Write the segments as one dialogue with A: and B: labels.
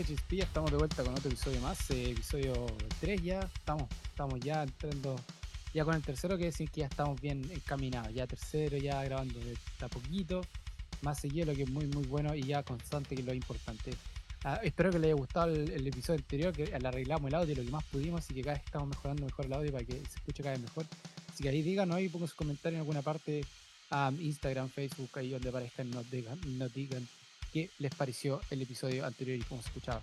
A: HSP, ya estamos de vuelta con otro episodio más, eh, episodio 3 ya, estamos, estamos ya entrando ya con el tercero, que decir que ya estamos bien encaminados, ya tercero, ya grabando de a poquito, más seguido, lo que es muy muy bueno y ya constante, que es lo importante. Ah, espero que les haya gustado el, episodio anterior, que le arreglamos el audio lo que más pudimos y que cada vez estamos mejorando mejor el audio para que se escuche cada vez mejor. Así que ahí díganos, ahí pongan sus comentarios en alguna parte, a Instagram, Facebook, ahí donde aparezcan, nos digan, nos digan qué les pareció el episodio anterior y cómo se escuchaba.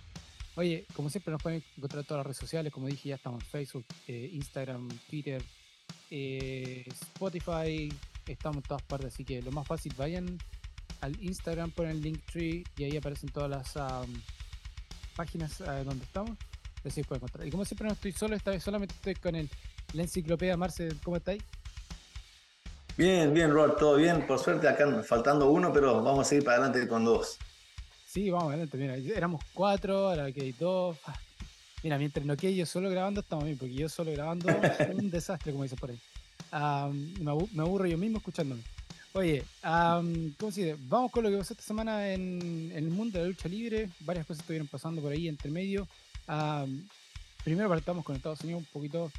A: Oye, como siempre nos pueden encontrar en todas las redes sociales, como dije ya estamos en Facebook, eh, Instagram, Twitter, eh, Spotify, estamos en todas partes, así que lo más fácil, vayan al Instagram, ponen el link tree y ahí aparecen todas las páginas eh, donde estamos, así pueden encontrar. Y como siempre no estoy solo, esta vez solamente estoy con el, la enciclopedia Marce, ¿cómo estáis?
B: Bien, bien, Rod, todo bien. Por suerte acá faltando uno, pero vamos a seguir para adelante con dos.
A: Sí, vamos adelante. Mira, éramos cuatro, ahora que dos. Ah, mira, mientras no quede yo solo grabando, estamos bien, porque yo solo grabando es un desastre, como dicen por ahí. me, aburro yo mismo escuchándome. Oye, ¿cómo se dice? Vamos con lo que pasó esta semana en, el mundo de la lucha libre. Varias cosas estuvieron pasando por ahí entre medio. primero partamos con Estados Unidos un poquito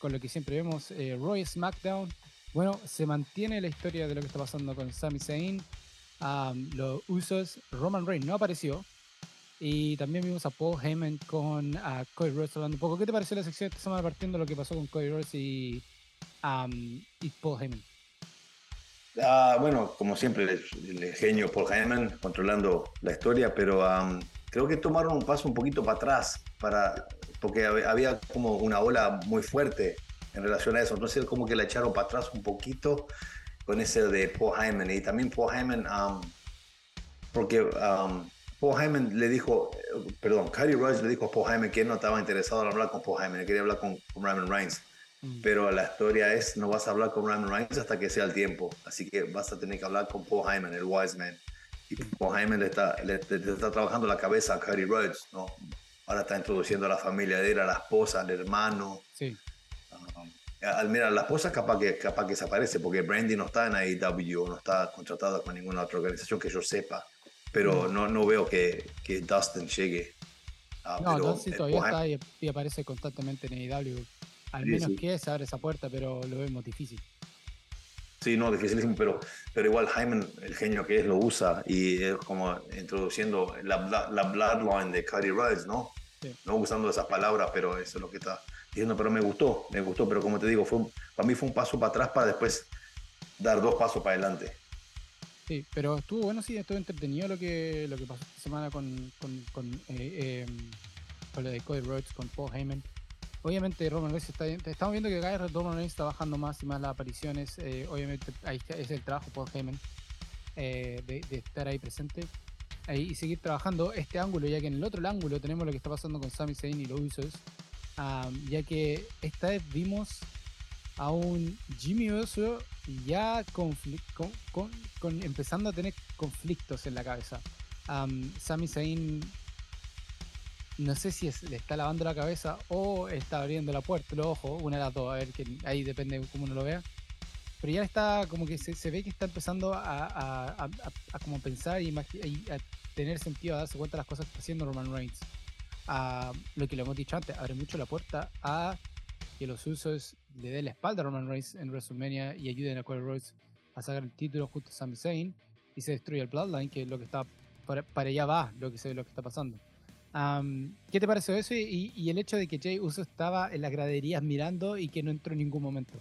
A: con lo que siempre vemos, eh, Roy SmackDown bueno, se mantiene la historia de lo que está pasando con Sami Zayn. los usos, Roman Reigns no apareció. Y también vimos a Paul Heyman con a Cody Rhodes hablando un poco. ¿Qué te pareció la sección de esta semana partiendo lo que pasó con Cody Rhodes y, Paul Heyman?
B: Ah, bueno, como siempre, el, genio Paul Heyman controlando la historia, pero creo que tomaron un paso un poquito para atrás, para, porque había como una ola muy fuerte en relación a eso. Entonces como que la echaron para atrás un poquito con ese de Paul Heyman. Y también Paul Heyman, um, porque um, Paul Heyman le dijo, perdón, Cody Rhodes le dijo a Paul Heyman que él no estaba interesado en hablar con Paul Heyman, él quería hablar con, con Roman Reigns. Mm. Pero la historia es, no vas a hablar con Roman Reigns hasta que sea el tiempo. Así que vas a tener que hablar con Paul Heyman, el wise man. Y Paul Heyman le está, le, está trabajando la cabeza a Cody Rhodes, ¿no? Ahora está introduciendo a la familia de él, a la esposa, al hermano.
A: Sí.
B: Al mira, la esposa capaz que, capaz que desaparece porque Brandy no está en AEW, no está contratada con ninguna otra organización que yo sepa, pero mm. no, no veo que, que Dustin llegue.
A: no, Dustin todavía está y, aparece constantemente en AEW. Al menos que se abre esa puerta, pero lo vemos difícil.
B: Sí, no, dificilísimo, pero, pero igual Hyman, el genio que es, lo usa y es como introduciendo la, la bloodline de Cody Rhodes, ¿no? No usando esas palabras, pero eso es lo que está diciendo, pero me gustó, me gustó, pero como te digo, fue, para mí fue un paso para atrás para después dar dos pasos para adelante.
A: Sí, pero estuvo bueno, sí, estuvo entretenido lo que, lo que pasó esta semana con, con, con, eh, em, con lo de Cody Rhodes, con Paul Heyman. Obviamente Roman Reigns está estamos viendo que cada vez Roman Reigns está bajando más y más las apariciones. Eh, obviamente ahí es el trabajo Paul Heyman eh, de, estar ahí presente y seguir trabajando este ángulo, ya que en el otro ángulo tenemos lo que está pasando con Sami Zayn y los Usos ya que esta vez vimos a un Jimmy Uso ya con, con, empezando a tener conflictos en la cabeza. Um, Sami Zayn no sé si le está lavando la cabeza o está abriendo la puerta, los ojos, una de las dos, a ver, que ahí depende de cómo uno lo vea. Pero ya está, como que se, ve que está empezando a, como pensar y, a tener sentido, a darse cuenta de las cosas que está haciendo Roman Reigns lo que lo hemos dicho antes, abre mucho la puerta a que los usos le den la espalda a Roman Reigns en WrestleMania y ayuden a Cody Rhodes a sacar el título justo a Sami Zayn y se destruye el Bloodline, que es lo que está para, allá va lo que se lo que está pasando. ¿Qué te pareció eso y, el hecho de que Jay Uso estaba en las graderías mirando y que no entró en ningún momento?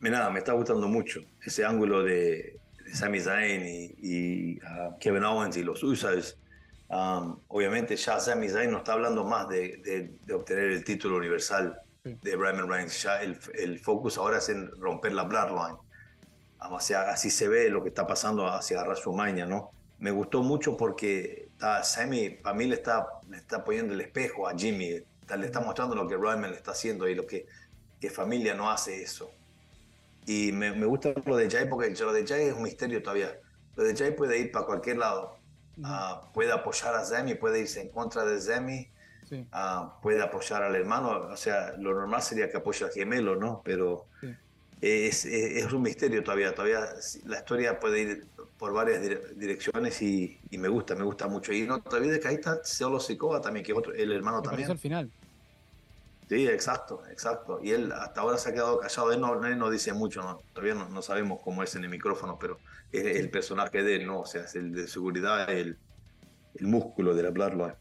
B: Nada, me está gustando mucho ese ángulo de, Sami Zayn y, Kevin Owens y los Usos obviamente ya Sami Zayn no está hablando más de, obtener el título universal de Roman Reigns. Ya el, el, focus ahora es en romper la Bloodline. así se ve lo que está pasando hacia WrestleMania, ¿no? Me gustó mucho porque está, Sammy, para mí le está, le está poniendo el espejo a Jimmy. le está mostrando lo que Roman le está haciendo y lo que, que familia no hace eso. Y me, me gusta lo de Jay porque lo de Jay es un misterio todavía. Lo de Jay puede ir para cualquier lado Ah, puede apoyar a Zemi, puede irse en contra de Zemi, ah, puede apoyar al hermano, o sea, lo normal sería que apoye al gemelo, ¿no? Pero es, es, un misterio todavía, todavía la historia puede ir por varias direcciones y, me gusta, me gusta mucho. Y no te olvides que ahí está Seolo Sikoa también, que es otro, el hermano también.
A: al final.
B: Sí, exacto, exacto. Y él hasta ahora se ha quedado callado. Él no, no dice mucho, ¿no? todavía no, sabemos cómo es en el micrófono, pero es el personaje de él, ¿no? O sea, es el de seguridad, el, el músculo del hablarlo.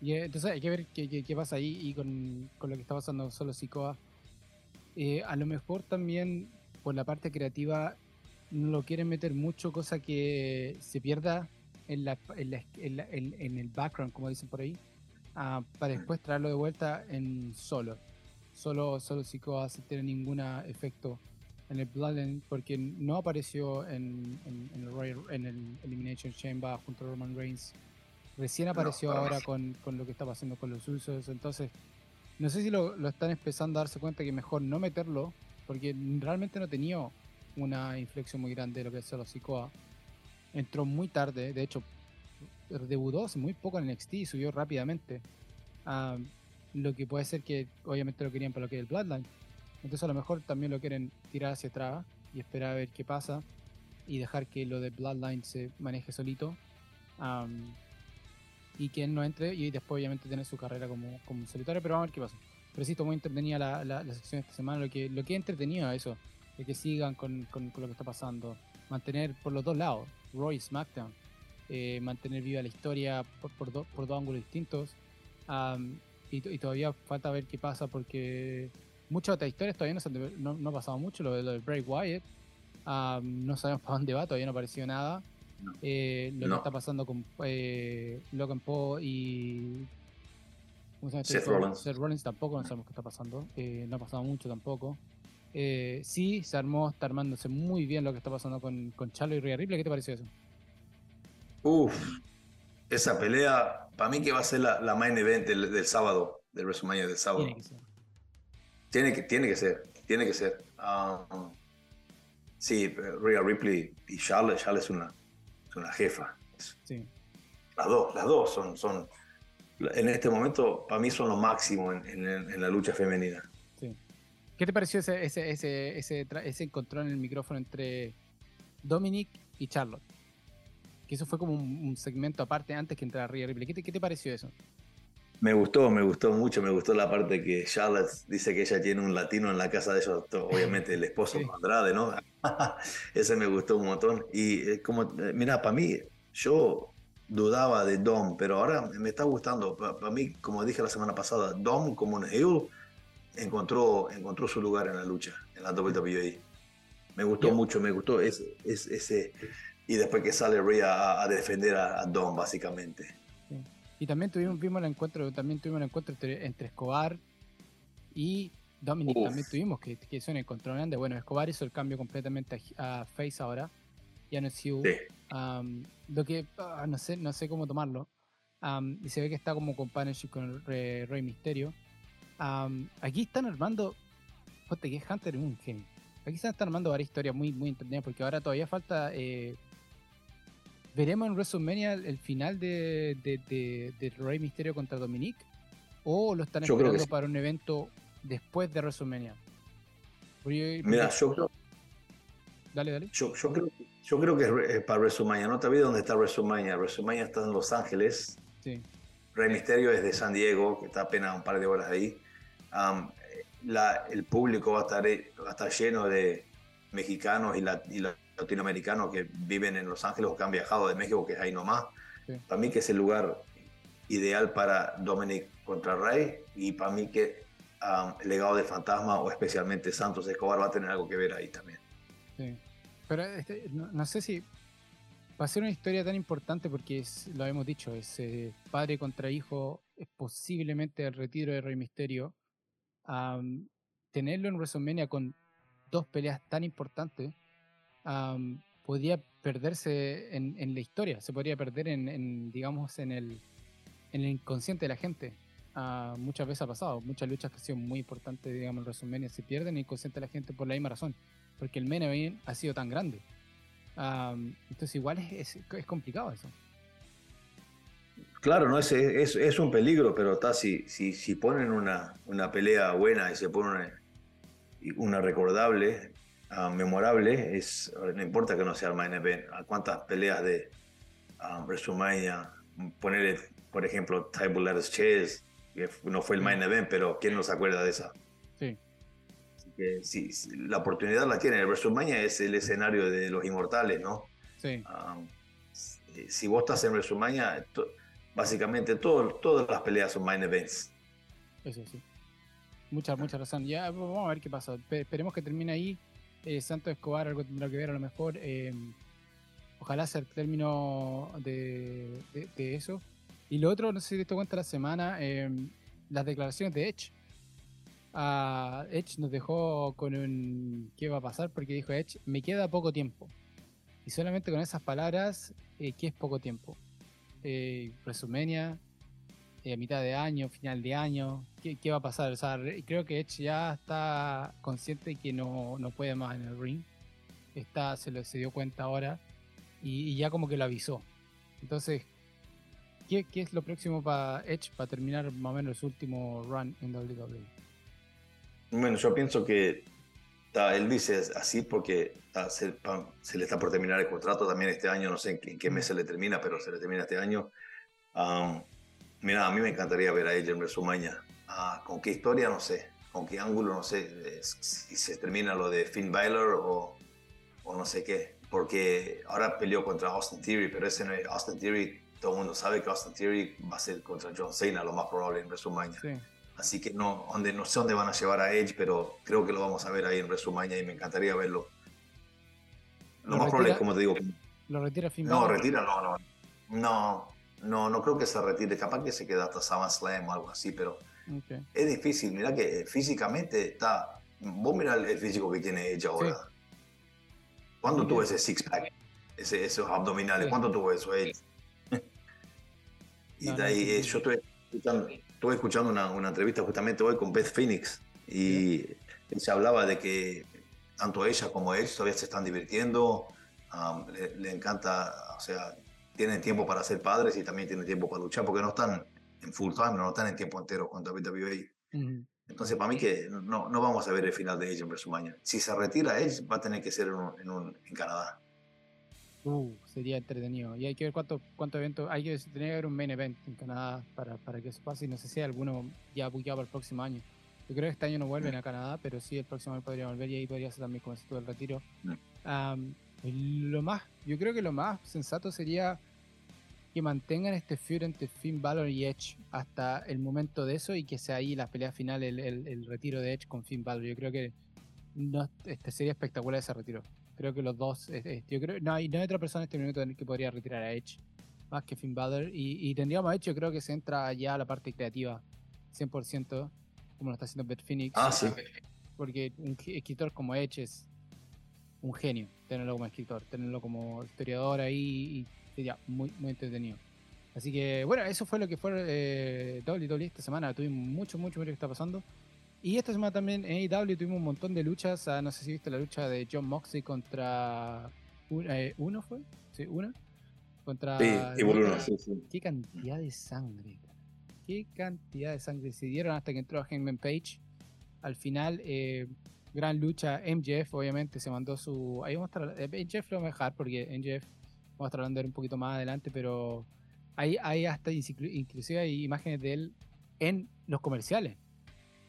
A: Y eh, entonces hay que ver qué, pasa ahí y con, lo que está pasando solo Sikoa. Eh, a lo mejor también por la parte creativa no lo quieren meter mucho, cosa que se pierda en, la, en, el background, como dicen por ahí, ah, para después traerlo de vuelta en solo. Solo, solo sin tener ningún efecto en el Bloodline, porque no apareció en, el, en el Elimination Chamber junto a Roman Reigns. Recién apareció ahora con, con, lo que está pasando con los usos. Entonces, no sé si lo, lo, están empezando a darse cuenta que mejor no meterlo, porque realmente no tenía una inflexión muy grande de lo que es los Sikoa. Entró muy tarde, de hecho, debutó hace muy poco en NXT y subió rápidamente. lo que puede ser que obviamente lo querían para lo que es el Bloodline. Entonces a lo mejor también lo quieren tirar hacia atrás y esperar a ver qué pasa y dejar que lo de Bloodline se maneje solito. y que él no entre y después obviamente tener su carrera como, como solitario, pero vamos a ver qué pasa. Pero sí, muy entretenida la, la, sección esta semana, lo que, lo que he entretenido eso de que sigan con, con, lo que está pasando. Mantener por los dos lados, Roy SmackDown, eh, mantener viva la historia por, por, por dos ángulos distintos. y, todavía falta ver qué pasa porque muchas otras historias todavía no, no, ha pasado mucho. Lo, lo de Bray Wyatt, no sabemos para dónde va, todavía no apareció nada. Eh, lo que está pasando con eh, Logan Paul y.
B: ¿cómo se este Seth, Rollins.
A: Seth Rollins tampoco no sabemos qué está pasando. no ha pasado mucho tampoco. Eh, sí, se armó, está armándose muy bien lo que está pasando con, con Charlo y Rhea Ripley. ¿Qué te pareció eso?
B: Uf, esa pelea, para mí que va a ser la, main event del, sábado, del WrestleMania del sábado. Tiene que ser. Tiene que, ser, tiene que ser. Um, sí, Rhea Ripley y Charlotte, Charlotte es una, una jefa. Sí. Las dos, las dos son, son, en este momento, para mí son lo máximo en la lucha femenina.
A: ¿Qué te pareció ese, ese, ese, ese, ese encontrón en el micrófono entre Dominic y Charlotte? Que eso fue como un, segmento aparte antes que entrara Rhea Ripley. ¿Qué te, ¿Qué te, pareció eso?
B: Me gustó, me gustó mucho. Me gustó la parte que Charlotte dice que ella tiene un latino en la casa de ellos, obviamente el esposo de Andrade, ¿no? ese me gustó un montón. Y eh, como, eh, mira, para mí, yo dudaba de Dom, pero ahora me está gustando. Para mí, como dije la semana pasada, Dom como un heel encontró, encontró su lugar en la lucha, en la WWE. Me gustó mucho, me gustó ese, ese, y después que sale Rhea a, defender a, Don, básicamente.
A: Y también tuvimos, vimos el encuentro, también tuvimos el encuentro entre, Escobar y Dominic, también tuvimos que, que un encuentro grande. Bueno, Escobar hizo el cambio completamente a, Face ahora, ya no es Hugh. lo que ah, no sé, no sé cómo tomarlo. y se ve que está como companionship con el Rey Misterio aquí están armando. Joder, que Hunter es un genio. Aquí se están armando varias historias muy, muy entretenidas porque ahora todavía falta. Eh, ¿Veremos en WrestleMania el final de, de, Rey Misterio contra Dominic? ¿O lo están esperando para un evento después de WrestleMania?
B: Mira, yo creo.
A: Dale, dale.
B: Yo, creo, yo creo que es para WrestleMania. No te olvides dónde está WrestleMania. WrestleMania está en Los Ángeles. Sí. Rey Misterio es de San Diego, que está apenas un par de horas ahí el público va a, estar, va a estar lleno de mexicanos y, latinoamericanos que viven en Los Ángeles o que han viajado de México, que es ahí nomás. Para mí que es el lugar ideal para Dominic contra Rey y para mí que el legado de Fantasma o especialmente Santos Escobar va a tener algo que ver ahí también.
A: Pero este, no, sé si va a ser una historia tan importante porque lo hemos dicho, es eh, padre contra hijo, es posiblemente el retiro de Rey Misterio tenerlo en WrestleMania con dos peleas tan importantes podría perderse en, la historia, se podría perder en, digamos, en el, en el inconsciente de la gente. Ah, muchas veces ha pasado, muchas luchas que han sido muy importantes, digamos, en WrestleMania se pierden en el inconsciente de la gente por la misma razón, porque el main event ha sido tan grande. entonces igual es, es complicado eso.
B: Claro, no es, es, un peligro, pero está, si, si, ponen una, una, pelea buena y se pone una, recordable, ah, memorable es, no importa que no sea el main event, a cuántas peleas de um, WrestleMania, ponerle, por ejemplo, Table Letters Chase, que no fue el main event, pero ¿quién no se acuerda de esa?
A: Sí.
B: Que, si, la oportunidad la tiene, el WrestleMania es el escenario de los inmortales, ¿no?
A: Sí.
B: Um, si, vos estás en WrestleMania, básicamente todo, todas las peleas son main events.
A: Eso sí. Mucha, mucha razón. Ya vamos a ver qué pasa. esperemos que termine ahí. Eh, Santo Escobar algo tendrá que ver a lo mejor. Eh, ojalá sea el término de, eso. Y lo otro, no sé si te diste cuenta la semana, eh, las declaraciones de Edge. Edge nos dejó con un qué va a pasar porque dijo Edge, me queda poco tiempo. Y solamente con esas palabras, ¿qué es poco tiempo? Eh, Resumenia, a mitad de año, final de año, ¿qué, va a pasar? O sea, creo que Edge ya está consciente que no, no puede más en el ring. Está, se, lo, se dio cuenta ahora y, ya como que lo avisó. Entonces, ¿qué, ¿qué, es lo próximo para Edge para terminar más o menos su último run en WWE?
B: Bueno, yo pienso que él dice así porque se, le está por terminar el contrato también este año, no sé en qué, mes se le termina, pero se le termina este año. Mira, a mí me encantaría ver a en WrestleMania. Ah, ¿Con qué historia? No sé. ¿Con qué ángulo? No sé. Si se termina lo de Finn Balor o, o no sé qué. Porque ahora peleó contra Austin Theory, pero ese no es Austin Theory. Todo el mundo sabe que Austin Theory va a ser contra John Cena, lo más probable en WrestleMania. Así que no, donde, no sé dónde van a llevar a Edge, pero creo que lo vamos a ver ahí en WrestleMania y me encantaría verlo. Lo, más probable es, como te digo.
A: ¿Lo retira Finn
B: No, retira, no, no. No, no, no creo que se retire, capaz que se quede hasta SummerSlam o algo así, pero es difícil. Mira que físicamente está. Vos mirá el, físico que tiene ella ahora. ¿Cuándo tuvo ese six-pack? Ese, esos abdominales, ¿cuánto tuvo eso ella? y de ahí, eh, yo estoy escuchando, estuve escuchando una, una, entrevista justamente hoy con Beth Phoenix y se hablaba de que tanto ella como él todavía se están divirtiendo, le, le, encanta, o sea, tienen tiempo para ser padres y también tienen tiempo para luchar, porque no están en full time, no están en tiempo entero con WWE. Entonces, para mí que no, no vamos a ver el final de Edge en WrestleMania. Si se retira Edge, va a tener que ser en, un, en, Canadá.
A: Uh, sería entretenido. Y hay que ver cuánto, cuánto evento. Hay que tener que haber un main event en Canadá para, para que eso pase. Y no sé si hay alguno ya buqueado para el próximo año. Yo creo que este año no vuelven a Canadá, pero sí el próximo año podría volver y ahí podría ser también como todo el retiro. lo más, yo creo que lo más sensato sería que mantengan este feud entre Finn Balor y Edge hasta el momento de eso y que sea ahí la pelea final, el, retiro de Edge con Finn Balor. Yo creo que no, este sería espectacular ese retiro. Creo que los dos, yo creo, no hay, no hay otra persona en este momento que podría retirar a Edge más que Finn Balor y, tendríamos a Edge, yo creo que se entra ya a la parte creativa 100%, como lo está haciendo Beth Phoenix.
B: Ah, sí.
A: Porque un escritor como Edge es un genio, tenerlo como escritor, tenerlo como historiador ahí y sería muy, muy entretenido. Así que bueno, eso fue lo que fue eh, WWE esta semana. Tuvimos mucho, mucho, mucho que está pasando. Y esta semana también en AEW tuvimos un montón de luchas. Ah, no sé si viste la lucha de John Moxley contra eh, uno fue, sí, uno contra.
B: Sí, uno, sí, sí.
A: Qué cantidad de sangre, qué cantidad de sangre se dieron hasta que entró Hangman Page. Al final, eh, gran lucha. MJF obviamente se mandó su. Ahí vamos a estar. Eh, MJF lo vamos a dejar porque MJF Vamos a estar hablando de él un poquito más adelante, pero hay, hay hasta inclusive hay imágenes de él en los comerciales.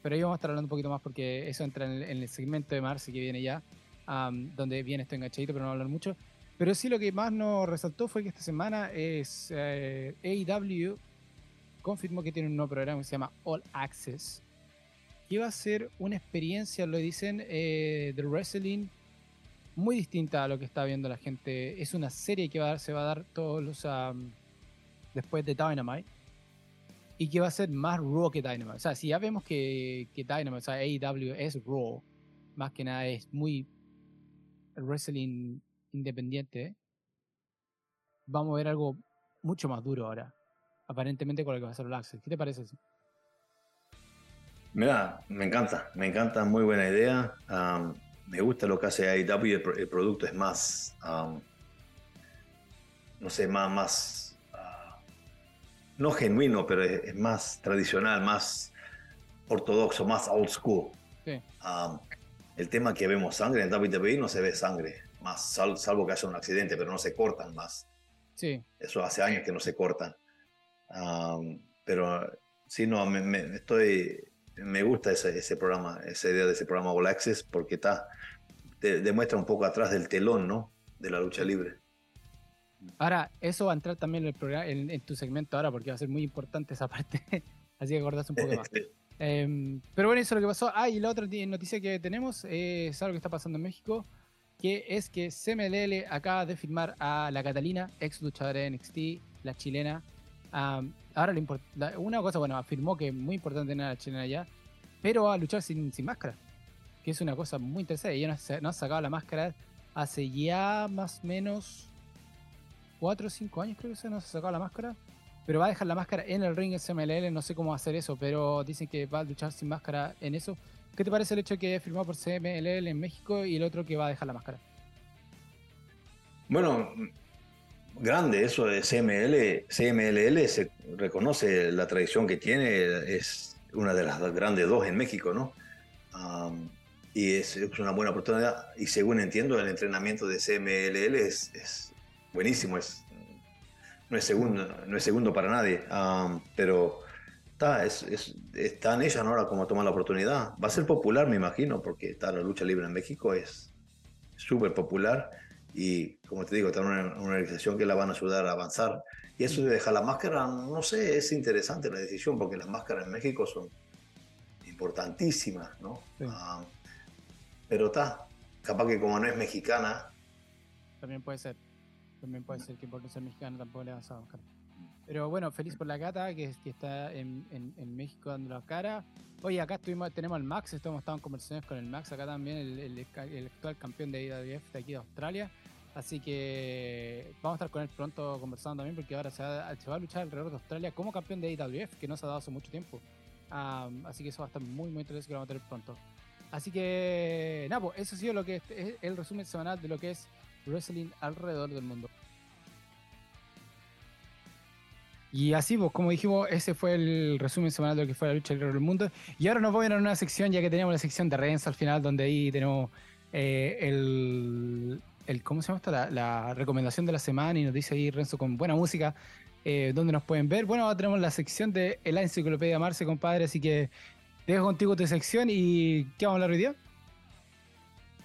A: Pero ahí vamos a estar hablando un poquito más porque eso entra en el, segmento de Marcy que viene ya, donde viene esto enganchadito, pero no hablar mucho. Pero sí lo que más nos resaltó fue que esta semana es eh, AEW confirmó que tiene un nuevo programa que se llama All Access, que va a ser una experiencia, lo dicen, eh, de wrestling muy distinta a lo que está viendo la gente. Es una serie que va a dar, se va a dar todos los después de Dynamite y que va a ser más Raw que Dynamite. O sea, si ya vemos que, que Dynamite, o sea, AEW es Raw, más que nada es muy wrestling independiente, vamos a ver algo mucho más duro ahora, aparentemente con lo que va a ser el Access. ¿Qué te parece?
B: Mira, me encanta, me encanta, muy buena idea me gusta lo que hace AEW y el, producto es más, um, no sé, más, más uh, no genuino, pero es, más tradicional, más ortodoxo, más old school. Um, el tema que vemos sangre en WWE no se ve sangre, más salvo que haya un accidente, pero no se cortan más.
A: Sí.
B: Eso hace años que no se cortan. pero sí, no, me, estoy, me gusta ese, ese, programa, esa idea de ese programa All Access, porque está, demuestra un poco atrás del telón, ¿no? De la lucha libre.
A: Ahora, eso va a entrar también en, el programa, en, tu segmento ahora, porque va a ser muy importante esa parte. Así que acordás un poco más. Em, pero bueno, eso es lo que pasó. Ah, y la otra noticia que tenemos es algo que está pasando en México, que es que CMLL acaba de firmar a la Catalina, ex luchadora de NXT, la chilena. Ahora, una cosa, bueno, afirmó que es muy importante tener a la chilena allá, pero va a luchar sin, sin máscara, que es una cosa muy interesante. Ella no, ha sacado la máscara hace ya más o menos 4 o 5 años, creo que se nos ha sacado la máscara pero va a dejar la máscara en el ring CMLL, no sé cómo hacer eso, pero dicen que va a luchar sin máscara en eso. ¿Qué te parece el hecho de que firmó por CMLL en México y el otro que va a dejar la máscara?
B: Bueno, grande eso de CML, CMLL se reconoce la tradición que tiene, es una de las grandes dos en México, ¿no? y es, una buena oportunidad. Y según entiendo, el entrenamiento de CMLL es, buenísimo, es no es segundo, no es segundo para nadie, pero está, es, es, está en ella ahora como tomar la oportunidad. Va a ser popular, me imagino, porque está la lucha libre en México, es súper popular y, como te digo, está en una, organización que la van a ayudar a avanzar. Y eso de dejar la máscara, no sé, es interesante la decisión, porque las máscaras en México son importantísimas, ¿no? pero está, capaz que como no es mexicana.
A: También puede ser. También puede ser que por no ser mexicano tampoco le vas a buscar. Pero bueno, feliz por la gata que, que está en, en, México dando la cara. Oye, acá estuvimos, tenemos al Max, estamos, estamos en conversaciones con el Max, acá también el, el, actual campeón de IWF de aquí de Australia. Así que vamos a estar con él pronto conversando también, porque ahora se va, a luchar alrededor de Australia como campeón de IWF, que no se ha dado hace mucho tiempo. así que eso va a estar muy, muy interesante que lo vamos a tener pronto. Así que, nada, pues eso ha sido lo que es el resumen semanal de lo que es wrestling alrededor del mundo. Y así, pues, como dijimos, ese fue el resumen semanal de lo que fue la lucha alrededor del mundo. Y ahora nos vamos a ir a una sección, ya que teníamos la sección de Renzo al final, donde ahí tenemos eh, el, el, ¿Cómo se llama esto? La, recomendación de la semana y nos dice ahí Renzo con buena música, eh, donde nos pueden ver. Bueno, ahora tenemos la sección de la enciclopedia Marce, compadre, así que dejo contigo tu sección y ¿qué vamos a hablar hoy día?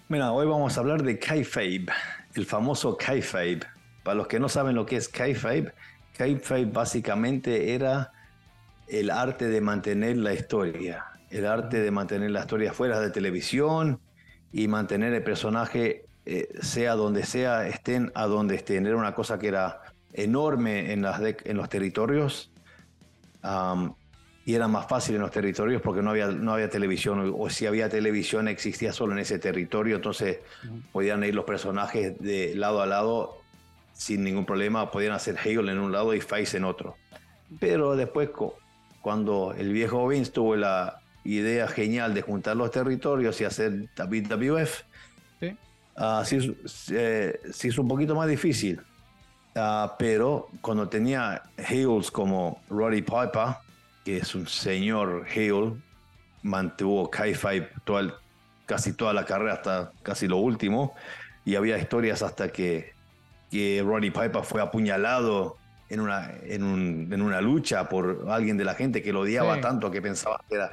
B: Mira, hoy vamos a hablar de kayfabe el famoso kayfabe. Para los que no saben lo que es kayfabe, kayfabe básicamente era el arte de mantener la historia, el arte de mantener la historia fuera de televisión y mantener el personaje eh, sea donde sea, estén a donde estén. Era una cosa que era enorme en, las en los territorios y era más fácil en los territorios porque no había, no había televisión, o, si había televisión existía solo en ese territorio, entonces podían ir los personajes de lado a lado sin ningún problema, podían hacer Hegel en un lado y Face en otro. Pero después, cuando el viejo Vince tuvo la idea genial de juntar los territorios y hacer WWF, ¿Sí? Uh, se, hizo un poquito más difícil. Ah, pero cuando tenía Heels como Roddy Piper, que es un señor heel, mantuvo Kai-Fi casi toda la carrera hasta casi lo último, y había historias hasta que, que Roddy Piper fue apuñalado en una, en, una lucha por alguien de la gente que lo odiaba tanto que pensaba que era...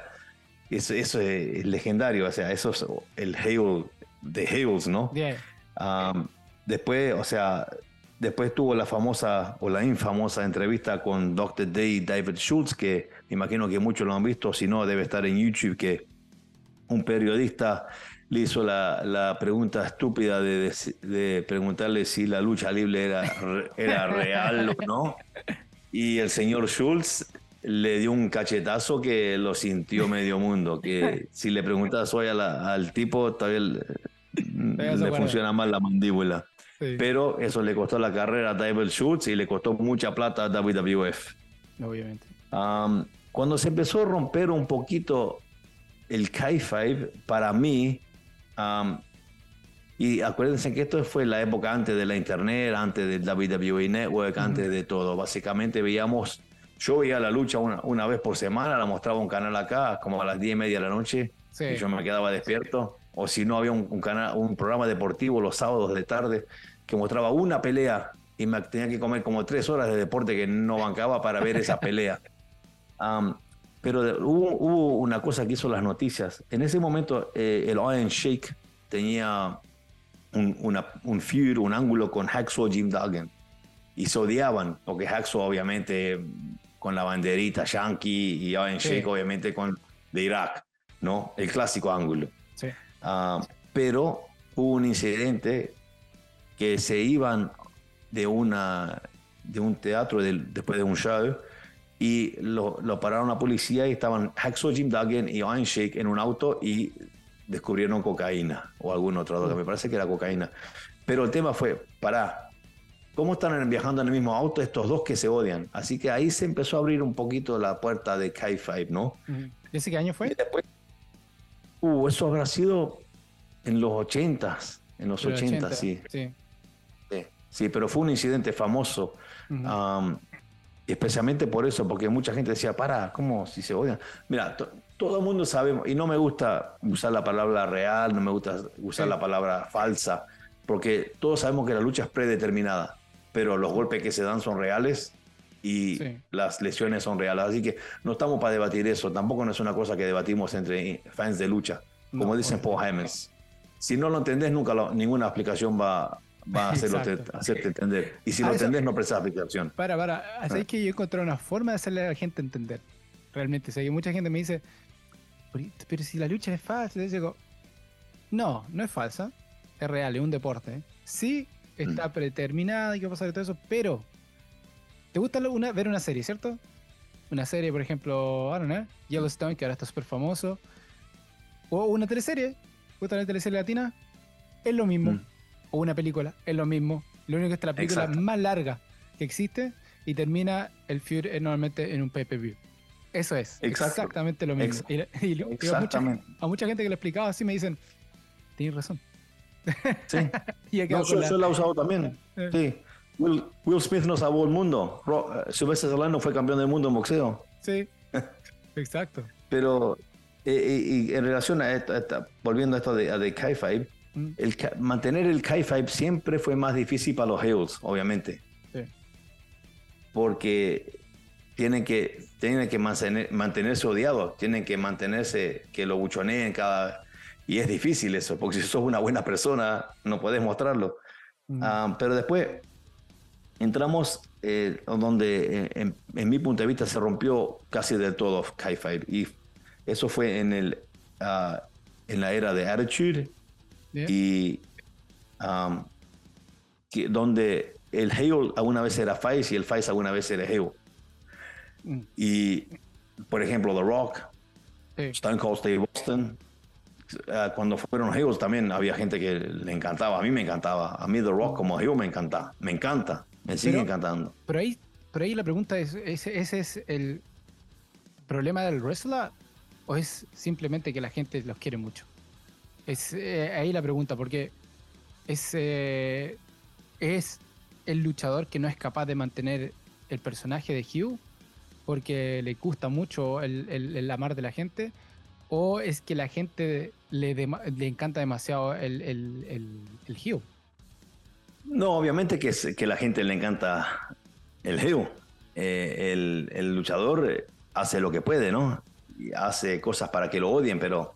B: Eso, eso es legendario, o sea, eso es el heel de heels, ¿no? después, o sea, Después tuvo la famosa o la infamosa entrevista con Dr. Day y David Schultz, que me imagino que muchos lo han visto, si no, debe estar en YouTube, que un periodista le hizo la, pregunta estúpida de, preguntarle si la lucha libre era, era real o no. Y el señor Schultz le dio un cachetazo que lo sintió medio mundo, que si le preguntas hoy al tipo, todavía le, le funciona mal la mandíbula. Pero eso le costó la carrera a David Schultz y le costó mucha plata a WWF.
A: Obviamente.
B: cuando se empezó a romper un poquito el kayfabe, para mí, y acuérdense que esto fue la época antes de la internet, antes del WWE Network, antes de todo. Básicamente veíamos, yo veía la lucha una, una, vez por semana, la mostraba un canal acá, como a las 10 y media de la noche, y yo me quedaba despierto. o si no había un, canal, un programa deportivo los sábados de tarde que mostraba una pelea y me tenía que comer como tres horas de deporte que no bancaba para ver esa pelea. pero hubo, una cosa que hizo las noticias. En ese momento eh, el Iron Shake tenía un, una, un feud, un ángulo con Hacksaw Jim Duggan. Y se odiaban, porque Hacksaw obviamente con la banderita yankee y Iron Shake obviamente con de Irak, ¿no? El clásico ángulo.
A: Sí.
B: Ah, pero hubo un incidente que se iban de, una, de un teatro después de un show y lo, lo, pararon la policía y estaban Hacksaw Jim Duggan y Iron Shake en un auto y descubrieron cocaína o algún otro droga, me parece que era cocaína. Pero el tema fue, para ¿cómo están viajando en el mismo auto estos dos que se odian? Así que ahí se empezó a abrir un poquito la puerta de K5, ¿no?
A: ¿Ese qué año fue?
B: después, uh, eso habrá sido en los 80 en los 80, sí.
A: sí.
B: sí. pero fue un incidente famoso. especialmente por eso, porque mucha gente decía, para, ¿cómo si se odian? Mira, todo el mundo sabe, y no me gusta usar la palabra real, no me gusta usar la palabra falsa, porque todos sabemos que la lucha es predeterminada, pero los golpes que se dan son reales y las lesiones son reales. Así que no estamos para debatir eso, tampoco no es una cosa que debatimos entre fans de lucha, como dicen Paul Hemmings. Si no lo entendés, nunca ninguna explicación va, va a hacerte entender. Y si lo entendés, no prestas explicación.
A: Para, para. Así ah. que yo encontré una forma de hacerle a la gente entender. Realmente. O mucha gente me dice, pero, si la lucha es falsa, yo digo, no, no es falsa. Es real, es un deporte. Sí, está mm. predeterminada y que pasar todo eso, pero ¿te gusta una, ver una serie, cierto? Una serie, por ejemplo, I don't know, Yellowstone, que ahora está súper famoso. O una teleserie, ¿gusta la teleserie latina? Es lo mismo. Mm. O una película, es lo mismo. Lo único que es la película más larga que existe y termina el feud normalmente en un pay-per-view. Eso es, exactamente lo mismo. y, a, mucha, gente que lo explicaba así me dicen, tienes razón.
B: Sí. yo, yo, la he usado también. Eh. Sí. Will, Will, Smith nos salvó el mundo. Uh, Sylvester Stallone fue campeón del mundo en boxeo.
A: Sí, exacto.
B: Pero eh, y, en relación a esto, volviendo a esto de, de K5, mm. el, mantener el K5 siempre fue más difícil para los Hills, obviamente. Sí. Porque tienen que, tienen que mantener, mantenerse odiados, tienen que mantenerse, que lo buchoneen cada... Y es difícil eso, porque si sos una buena persona, no puedes mostrarlo. Mm. Pero después entramos eh, donde, en, mi punto de vista, se rompió casi del todo Kai-Five. Y eso fue en, el, ah, en la era de Attitude. Y que, donde el Hale alguna vez era Face y el Face alguna vez era Hale. Y, por ejemplo, The Rock, Stone Cold Steve Boston, ah, cuando fueron Heroes también había gente que le encantaba. A mí me encantaba. A mí The Rock como Hero me encanta. Me encanta. Me sigue encantando.
A: Pero ahí, pero ahí la pregunta es, ¿ese, es el problema del wrestler o es simplemente que la gente los quiere mucho? Es eh, ahí la pregunta, porque es, eh, es el luchador que no es capaz de mantener el personaje de Hugh porque le gusta mucho el, el, amar de la gente, o es que la gente le, le encanta demasiado el, el, el Hugh.
B: No, obviamente que, es, que la gente le encanta el Hugh. Eh, el, luchador hace lo que puede, ¿no? Y hace cosas para que lo odien, pero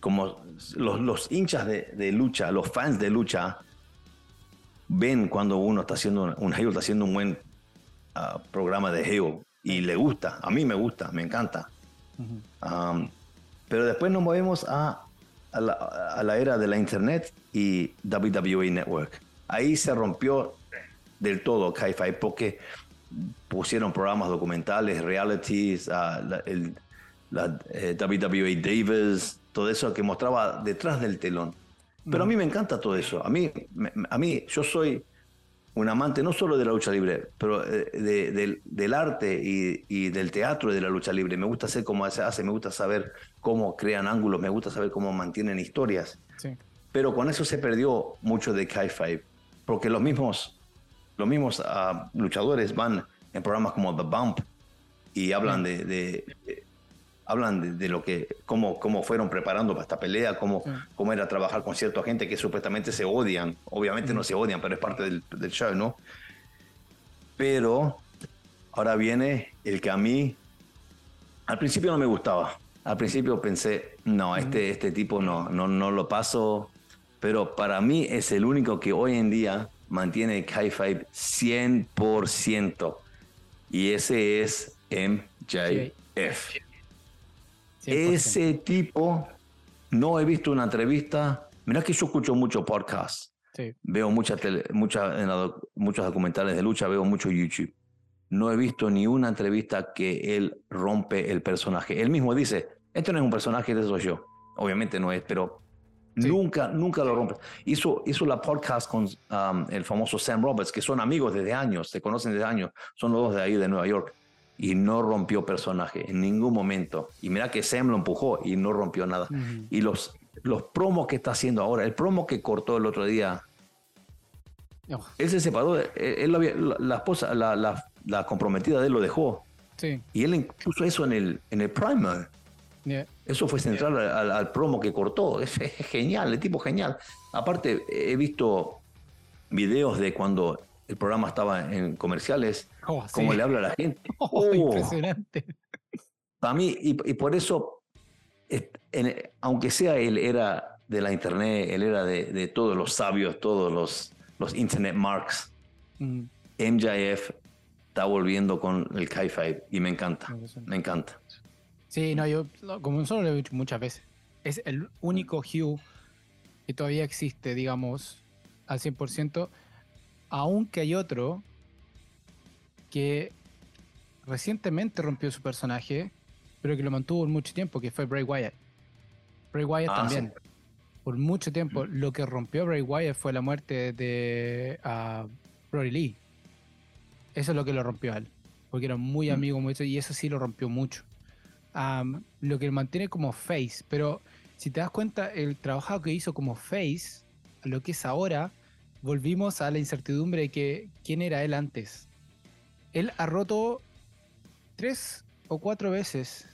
B: como los, los hinchas de, de, lucha, los fans de lucha, ven cuando uno está haciendo un, un está haciendo un buen ah, programa de Hugh y le gusta, a mí me gusta, me encanta. Pero después nos movemos a, a, la, era de la Internet y WWE Network. Ahí se rompió del todo Ki-Fi porque pusieron programas documentales, realities, la, el, la eh, WWE Davis, todo eso que mostraba detrás del telón. Pero a mí me encanta todo eso. A mí, a mí yo soy un amante no solo de la lucha libre, pero eh, del, arte y, del teatro y de la lucha libre. Me gusta hacer cómo se hace, me gusta saber cómo crean ángulos, me gusta saber cómo mantienen historias. Pero con eso se perdió mucho de Kai Five, porque los mismos, los mismos ah, luchadores van en programas como The Bump y hablan de, hablan de, lo que, cómo, cómo fueron preparando para esta pelea, cómo, cómo era trabajar con cierta gente que supuestamente se odian. Obviamente no se odian, pero es parte del, del show, ¿no? Pero ahora viene el que a mí al principio no me gustaba. Al principio pensé, no, este, este tipo no, no, no lo paso. Pero para mí es el único que hoy en día mantiene el K5 100%. Y ese es MJF. Ese tipo, no he visto una entrevista. Mira que yo escucho mucho podcast. Veo muchas mucha, muchos documentales de lucha, veo mucho YouTube no he visto ni una entrevista que él rompe el personaje. Él mismo dice, esto no es un personaje, de soy yo. Obviamente no es, pero nunca, nunca lo rompe. Hizo, hizo la podcast con um, el famoso Sam Roberts, que son amigos desde años, se conocen desde años, son los dos de ahí de Nueva York. Y no rompió personaje en ningún momento. Y mira que Sam lo empujó y no rompió nada. Y los, los promos que está haciendo ahora, el promo que cortó el otro día, él se separó, él, la, esposa, la, la comprometida de él lo dejó. Sí. Y él puso eso en el, en el primer. Eso fue central al, promo que cortó. Es, genial, el tipo genial. Aparte, he visto videos de cuando el programa estaba en comerciales, oh, cómo le habla a la gente.
A: Oh, oh. Impresionante.
B: Para mí, y, por eso, aunque sea él era de la internet, él era de, todos los sabios, todos los, los internet marks, MJF mm está volviendo con el Kai-Fi y me encanta, me encanta.
A: Sí, no, yo como solo lo he dicho muchas veces, es el único Hugh que todavía existe, digamos, al 100%, aunque hay otro que recientemente rompió su personaje, pero que lo mantuvo por mucho tiempo, que fue Bray Wyatt. Bray Wyatt ah, también. Por mucho tiempo, lo que rompió Bray Wyatt fue la muerte de uh, Brody Lee. Eso es lo que lo rompió a él. Porque era muy mm. amigo, muy, y eso sí lo rompió mucho. lo que lo mantiene como face. Pero si te das cuenta, el trabajo que hizo como face, lo que es ahora, volvimos a la incertidumbre de que quién era él antes. Él ha roto tres o cuatro veces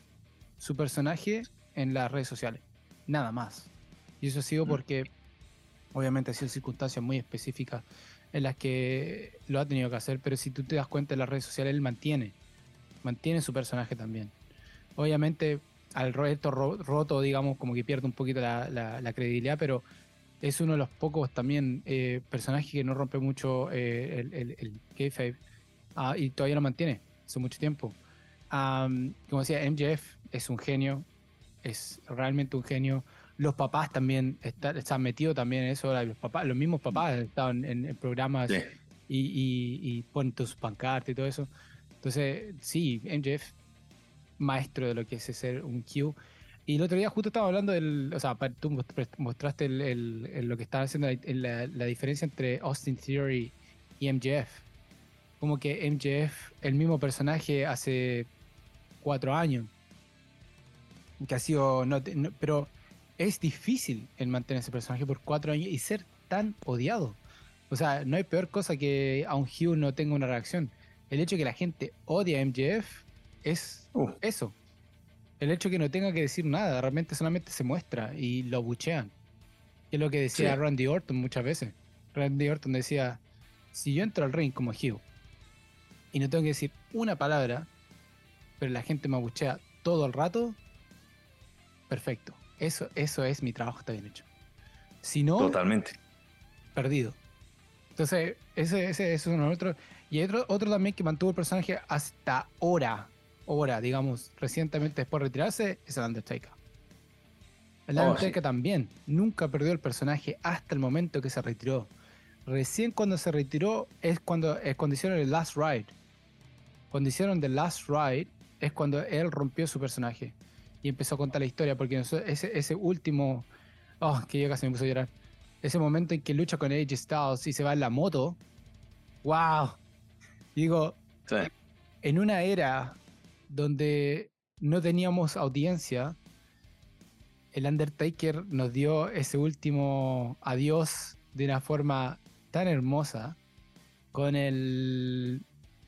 A: su personaje en las redes sociales. Nada más. Y eso ha sido mm. porque, obviamente, ha sido circunstancias muy específicas en las que lo ha tenido que hacer, pero si tú te das cuenta en las redes sociales, él mantiene, mantiene su personaje también. Obviamente, al reto roto, digamos, como que pierde un poquito la, credibilidad, pero es uno de los pocos también eh, personajes que no rompe mucho eh, el, el, el ah, y todavía lo mantiene hace mucho tiempo. como decía, MJF es un genio, es realmente un genio los papás también están metidos también en eso. Los, papás, los mismos papás estaban en, programas y, ponen sus pancartas y todo eso. Entonces, sí, MJF, maestro de lo que es ser un Q. Y el otro día justo estaba hablando del, o sea, tú mostraste el, lo que estaba haciendo, la, la, diferencia entre Austin Theory y MJF. Como que MJF, el mismo personaje hace cuatro años, que ha sido, no, pero es difícil el mantener ese personaje por cuatro años y ser tan odiado. O sea, no hay peor cosa que a un Hugh no tenga una reacción. El hecho de que la gente odia a MJF es eso. El hecho de que no tenga que decir nada, realmente solamente se muestra y lo buchean. Es lo que decía Randy Orton muchas veces. Randy Orton decía, si yo entro al ring como Hugh y no tengo que decir una palabra, pero la gente me abuchea todo el rato, perfecto. Eso, eso es mi trabajo, está bien hecho. Si no,
B: totalmente
A: perdido. Entonces, ese, ese, es uno otro. Y hay otro, otro también que mantuvo el personaje hasta ahora, ahora, digamos, recientemente después de retirarse, es el Undertaker. El oh, Undertaker también nunca perdió el personaje hasta el momento que se retiró. Recién cuando se retiró es cuando, es cuando hicieron el Last Ride. Cuando hicieron The Last Ride es cuando él rompió su personaje y empezó a contar la historia, porque ese, ese último, oh, que yo casi me puse a llorar, ese momento en que lucha con AJ Styles y se va en la moto, wow, digo, en una era donde no teníamos audiencia, el Undertaker nos dio ese último adiós de una forma tan hermosa, con el,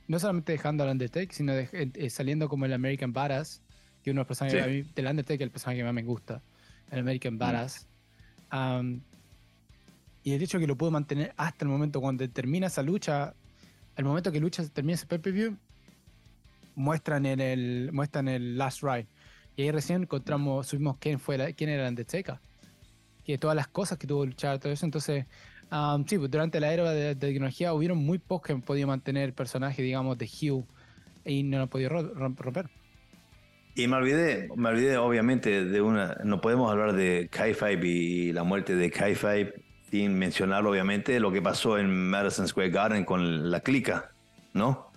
A: no solamente dejando al Undertaker, sino eh, saliendo como el American Badass, que uno de los personajes, mí, del Undertaker, el personaje que más me gusta, el American mm. Badass. y el hecho que lo pudo mantener hasta el momento cuando termina esa lucha, el momento que lucha termina ese pay-per-view, muestran en el, muestran el Last Ride. Y ahí recién encontramos, subimos quién, fue quién era el Undertaker. Que todas las cosas que tuvo que luchar, todo eso. Entonces, sí, pues, durante la era de, tecnología hubieron muy pocos que han podido mantener el personaje, digamos, de Hugh y no lo han podido romper.
B: Y me olvidé, me olvidé obviamente de una, no podemos hablar de Kai Five y la muerte de Kai Five sin mencionar obviamente lo que pasó en Madison Square Garden con la clica, ¿no?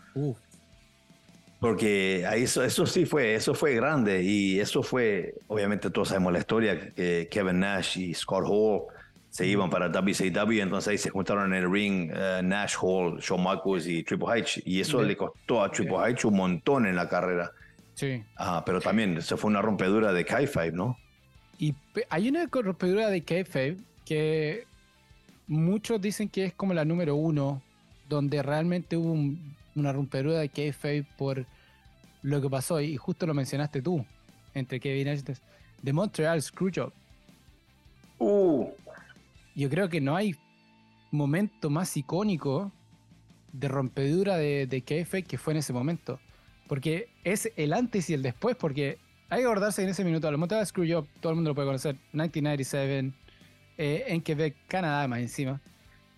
B: Porque ahí eso, eso sí fue, eso fue grande y eso fue, obviamente todos sabemos la historia, que Kevin Nash y Scott Hall se iban para WCW, entonces ahí se juntaron en el ring eh, Nash Hall, Shawn Michaels y Triple H, y eso le costó a Triple H un montón en la carrera.
A: Sí.
B: Ah, pero también se fue una rompedura de K-Five, ¿no?
A: Y hay una rompedura de K-Five que muchos dicen que es como la número uno, donde realmente hubo una rompedura de K-Five por lo que pasó, y justo lo mencionaste tú, entre Kevin Nash de Montreal Screwjob.
B: Uh.
A: Yo creo que no hay momento más icónico de rompedura de, de que fue en ese momento. Porque es el antes y el después, porque hay que acordarse en ese minuto, la montada de Screwjob, todo el mundo lo puede conocer, 1997, eh, en Quebec, Canadá, más encima.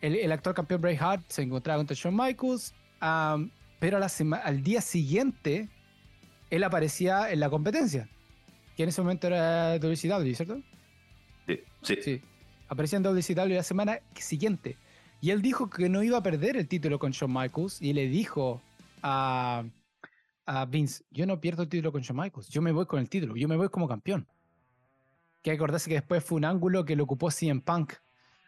A: El, el actor campeón Bray Hart se encontraba contra Shawn Michaels, pero al día siguiente él aparecía en la competencia, que en ese momento era WCW, ¿cierto?
B: Sí, sí. sí.
A: Aparecía en WCW la semana siguiente. Y él dijo que no iba a perder el título con Shawn Michaels y le dijo a a Vince, yo no pierdo el título con Shawn Michaels, yo me voy con el título, yo me voy como campeón. Que acordarse que después fue un ángulo que lo ocupó CM Punk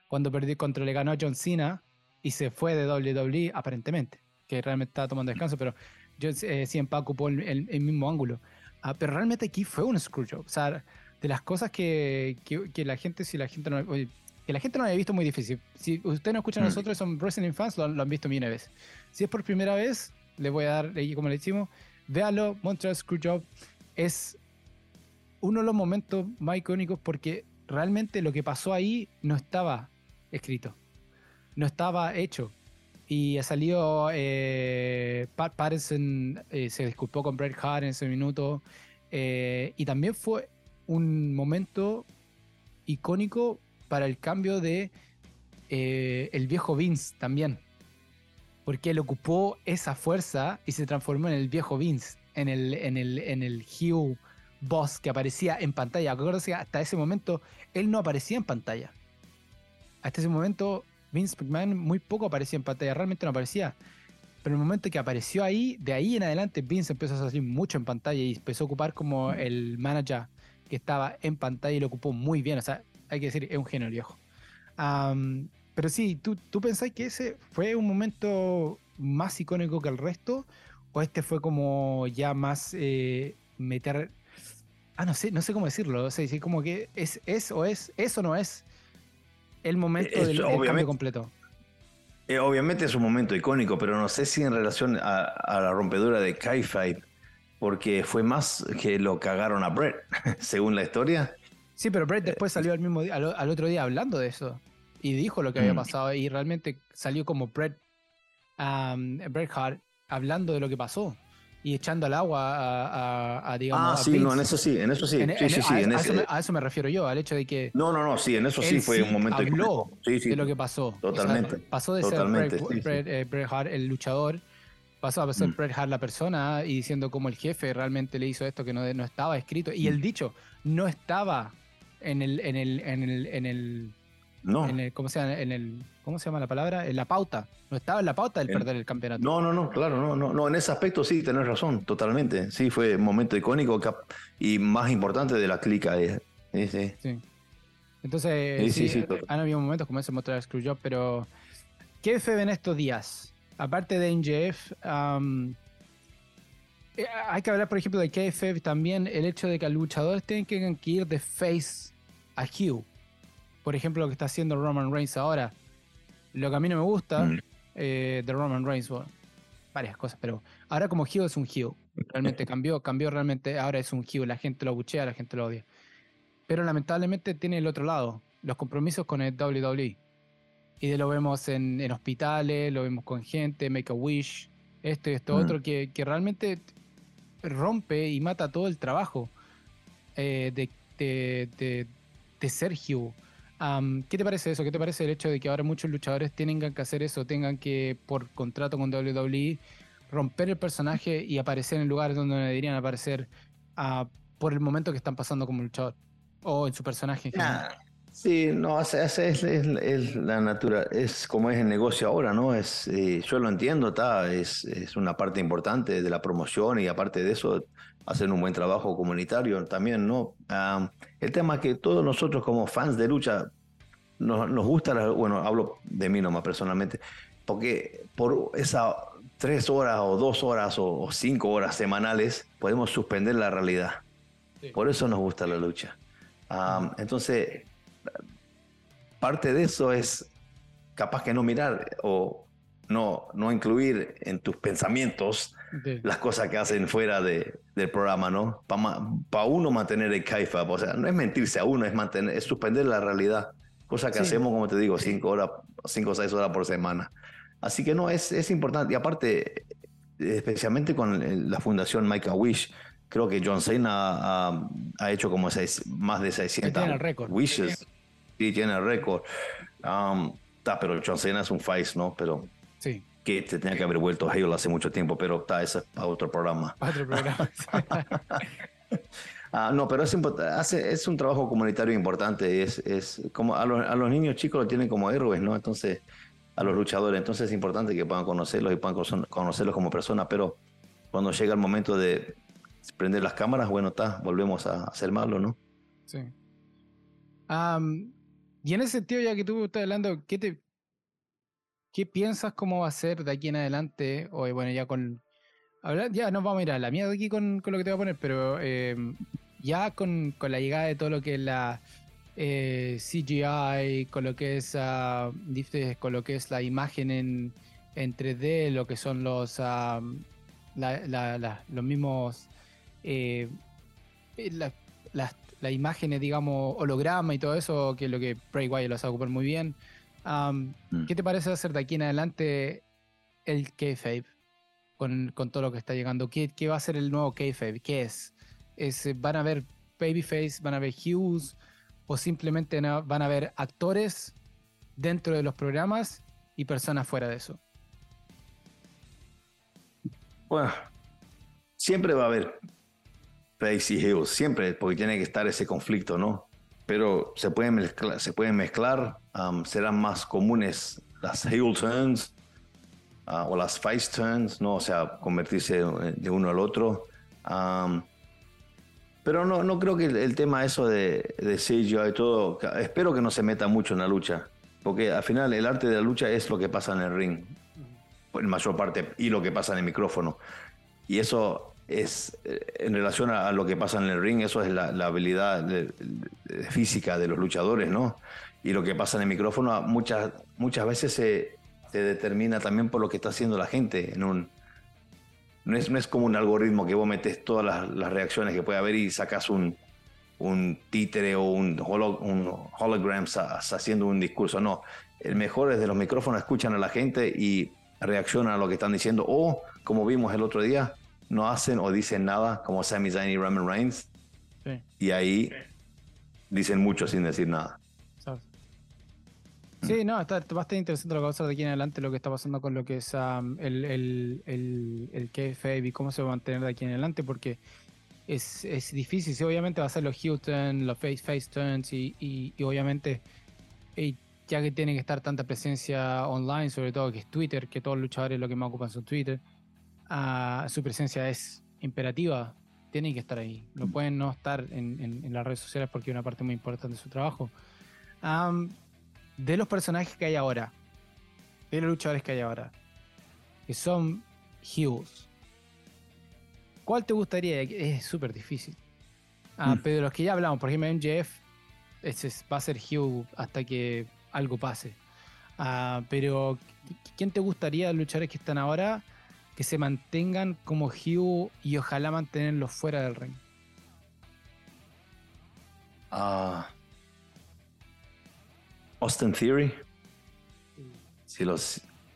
A: cuando perdió contra le ganó a John Cena y se fue de WWE aparentemente, que realmente estaba tomando descanso, pero yo, eh, Punk ocupó el, mismo ángulo. Ah, pero realmente aquí fue un screwjob. O sea, de las cosas que, que, la gente, si la gente no, que la gente no había visto muy difícil. Si ustedes no escuchan a mm. nosotros, son wrestling fans, lo, han visto millones de veces. Si es por primera vez, les voy a dar, como le decimos, véalo, Montreal Screwjob es uno de los momentos más icónicos porque realmente lo que pasó ahí no estaba escrito, no estaba hecho. Y ha salido eh, Pat Patterson, eh, se disculpó con Bret Hart en ese minuto. Eh, y también fue un momento icónico para el cambio de el viejo Vince también porque él ocupó esa fuerza y se transformó en el viejo Vince, en el, en el, en el Hugh Boss que aparecía en pantalla. Acuérdense hasta ese momento él no aparecía en pantalla. Hasta ese momento Vince McMahon muy poco aparecía en pantalla, realmente no aparecía. Pero el momento que apareció ahí, de ahí en adelante Vince empezó a salir mucho en pantalla y empezó a ocupar como el manager que estaba en pantalla y lo ocupó muy bien. O sea, hay que decir, es un genio viejo. Pero sí, ¿tú, ¿tú pensás que ese fue un momento más icónico que el resto? ¿O este fue como ya más eh, meter... Ah, no sé, no sé cómo decirlo. O sea, como que es, es o es, eso no es el momento del, cambio completo.
B: Eh, obviamente es un momento icónico, pero no sé si en relación a, la rompedura de Kai Five, porque fue más que lo cagaron a Brett, según la historia.
A: Sí, pero Brett después salió al mismo al otro día hablando de eso y dijo lo que había mm. pasado y realmente salió como Bret, Bret Hart hablando de lo que pasó y echando al agua a, a, digamos.
B: Ah, sí, no, en eso sí, en eso sí. sí, sí, sí
A: a, eso me, a, eso me, refiero yo, al hecho de que.
B: No, no, no, sí, en eso sí fue un momento.
A: Habló de lo que pasó.
B: Totalmente.
A: pasó de ser Bret, eh, Bret, Hart el luchador, pasó a ser mm. Bret Hart la persona y diciendo como el jefe realmente le hizo esto que no, no estaba escrito. Y el dicho no estaba en el, en el, en el, en el
B: no.
A: En el, ¿cómo, se llama, en el, ¿Cómo se llama la palabra? En la pauta. No estaba en la pauta el perder el campeonato.
B: No, no, no, claro, no, no, no. En ese aspecto sí, tenés razón, totalmente. Sí, fue un momento icónico y más importante de la clica. Eh. Sí, sí.
A: sí. Entonces, sí, sí, han habido momentos como ese mostrar Screwjob, pero ¿qué fe ven estos días? Aparte de NJF, eh, hay que hablar, por ejemplo, de KFF también, el hecho de que los luchadores tienen que ir de face a Hugh por ejemplo, lo que está haciendo Roman Reigns ahora. Lo que a mí no me gusta mm. eh, de Roman Reigns, varias cosas, pero ahora como heel es un heel. Realmente cambió, cambió realmente. Ahora es un heel, la gente lo buchea, la gente lo odia. Pero lamentablemente tiene el otro lado, los compromisos con el WWE. Y de lo vemos en, hospitales, lo vemos con gente, Make a Wish, esto y esto mm. otro, que, realmente rompe y mata todo el trabajo eh, de, de, de, Sergio. ¿Qué te parece eso? ¿Qué te parece el hecho de que ahora muchos luchadores tengan que hacer eso, tengan que, por contrato con WWE, romper el personaje y aparecer en lugares donde no deberían aparecer uh, por el momento que están pasando como luchador o en su personaje?
B: Sí, no, es, es, es, la natura, es como es el negocio ahora, ¿no? Es, eh, yo lo entiendo, está, es, es una parte importante de la promoción y aparte de eso, hacer un buen trabajo comunitario también, ¿no? el tema es que todos nosotros como fans de lucha nos, nos gusta, bueno, hablo de mí nomás personalmente, porque por esa tres horas o dos horas o, cinco horas semanales podemos suspender la realidad. Por eso nos gusta la lucha. entonces, parte de eso es capaz que no mirar o no, no incluir en tus pensamientos las cosas que hacen fuera de, del programa, ¿no? Para uno mantener el caifa, o sea, no es mentirse a uno, es, mantener, es suspender la realidad, cosa que hacemos, como te digo, cinco, horas, cinco o seis horas por semana. Así que no, es, es importante. Y aparte, especialmente con la fundación Make a Wish, creo que John Cena ha, hecho como seis, más de 600 wishes. Sí, tiene el récord. Um, pero John Cena es un face, ¿no? Pero
A: sí.
B: que te tenía que haber vuelto a Hale hace mucho tiempo, pero está, ese es para otro programa.
A: Otro programa.
B: Ah, no, pero es, hace, es un trabajo comunitario importante. Es, es como a los, a los niños chicos lo tienen como héroes, ¿no? Entonces, a los luchadores. Entonces es importante que puedan conocerlos y puedan conocerlos como personas, pero cuando llega el momento de prender las cámaras, bueno, está, volvemos a hacer malo, ¿no?
A: Sí. Y en ese sentido, ya que tú estás hablando, ¿qué te qué piensas cómo va a ser de aquí en adelante? O bueno, ya con ya nos vamos a ir a la mierda aquí con, con, lo que te voy a poner, pero em, ya con, con la llegada de todo lo que es la eh, CGI, con lo que es uh, con lo que es la imagen en, en 3D, lo que son los ah, los mismos eh, eh las la imágenes, digamos, holograma y todo eso, que es lo que Bray Wyatt lo sabe ocupar muy bien. Mm. ¿Qué te parece hacer de aquí en adelante el K-Fave con, con, todo lo que está llegando? ¿Qué, ¿Qué, va a ser el nuevo K-Fave? ¿Qué es? es? ¿Van a ver Babyface? ¿Van a ver Hughes? o simplemente van a haber actores dentro de los programas y personas fuera de eso?
B: Bueno, siempre va a haber face y heels, siempre, porque tiene que estar ese conflicto, ¿no? Pero se pueden mezclar, se pueden mezclar um, serán más comunes las heel turns uh, o las face turns, ¿no? O sea, convertirse de uno al otro. Um, pero no, no creo que el, tema eso de, de CGI y todo, espero que no se meta mucho en la lucha, porque al final el arte de la lucha es lo que pasa en el ring, en mayor parte, y lo que pasa en el micrófono. Y eso es, eh, en relación a, lo que pasa en el ring, eso es la, habilidad física de los luchadores, ¿no? Y lo que pasa en el micrófono muchas, muchas veces se, se determina también por lo que está haciendo la gente en un, no es, no es como un algoritmo que vos metes todas las, reacciones que puede haber y sacas un, un títere o un, un hologram haciendo un discurso. No, el mejor es de los micrófonos, escuchan a la gente y reaccionan a lo que están diciendo. O, como vimos el otro día, no hacen o dicen nada, como Sami Zayn y Roman Reigns. Y ahí dicen mucho sin decir nada.
A: Sí, no, está, bastante interesante lo que va a pasar de aquí en adelante, lo que está pasando con lo que es el, el, el, el y cómo se va a mantener de aquí en adelante, porque es, es difícil. Sí, obviamente va a ser los Houston, los face, face turns y, y, obviamente, ya que tiene que estar tanta presencia online, sobre todo que es Twitter, que todos los luchadores lo que más ocupan son Twitter, uh, su presencia es imperativa, tienen que estar ahí. No mm. pueden no estar en, en, las redes sociales porque es una parte muy importante de su trabajo de los personajes que hay ahora, de los luchadores que hay ahora, que son Hughes, ¿cuál te gustaría? Es súper difícil. Ah, mm. Pero de los que ya hablamos, por ejemplo, MJF ese va a ser Hugh hasta que algo pase. Ah, pero, ¿quién te gustaría luchadores que están ahora que se mantengan como Hugh y ojalá mantenerlos fuera del ring?
B: Ah, Austin Theory. Si,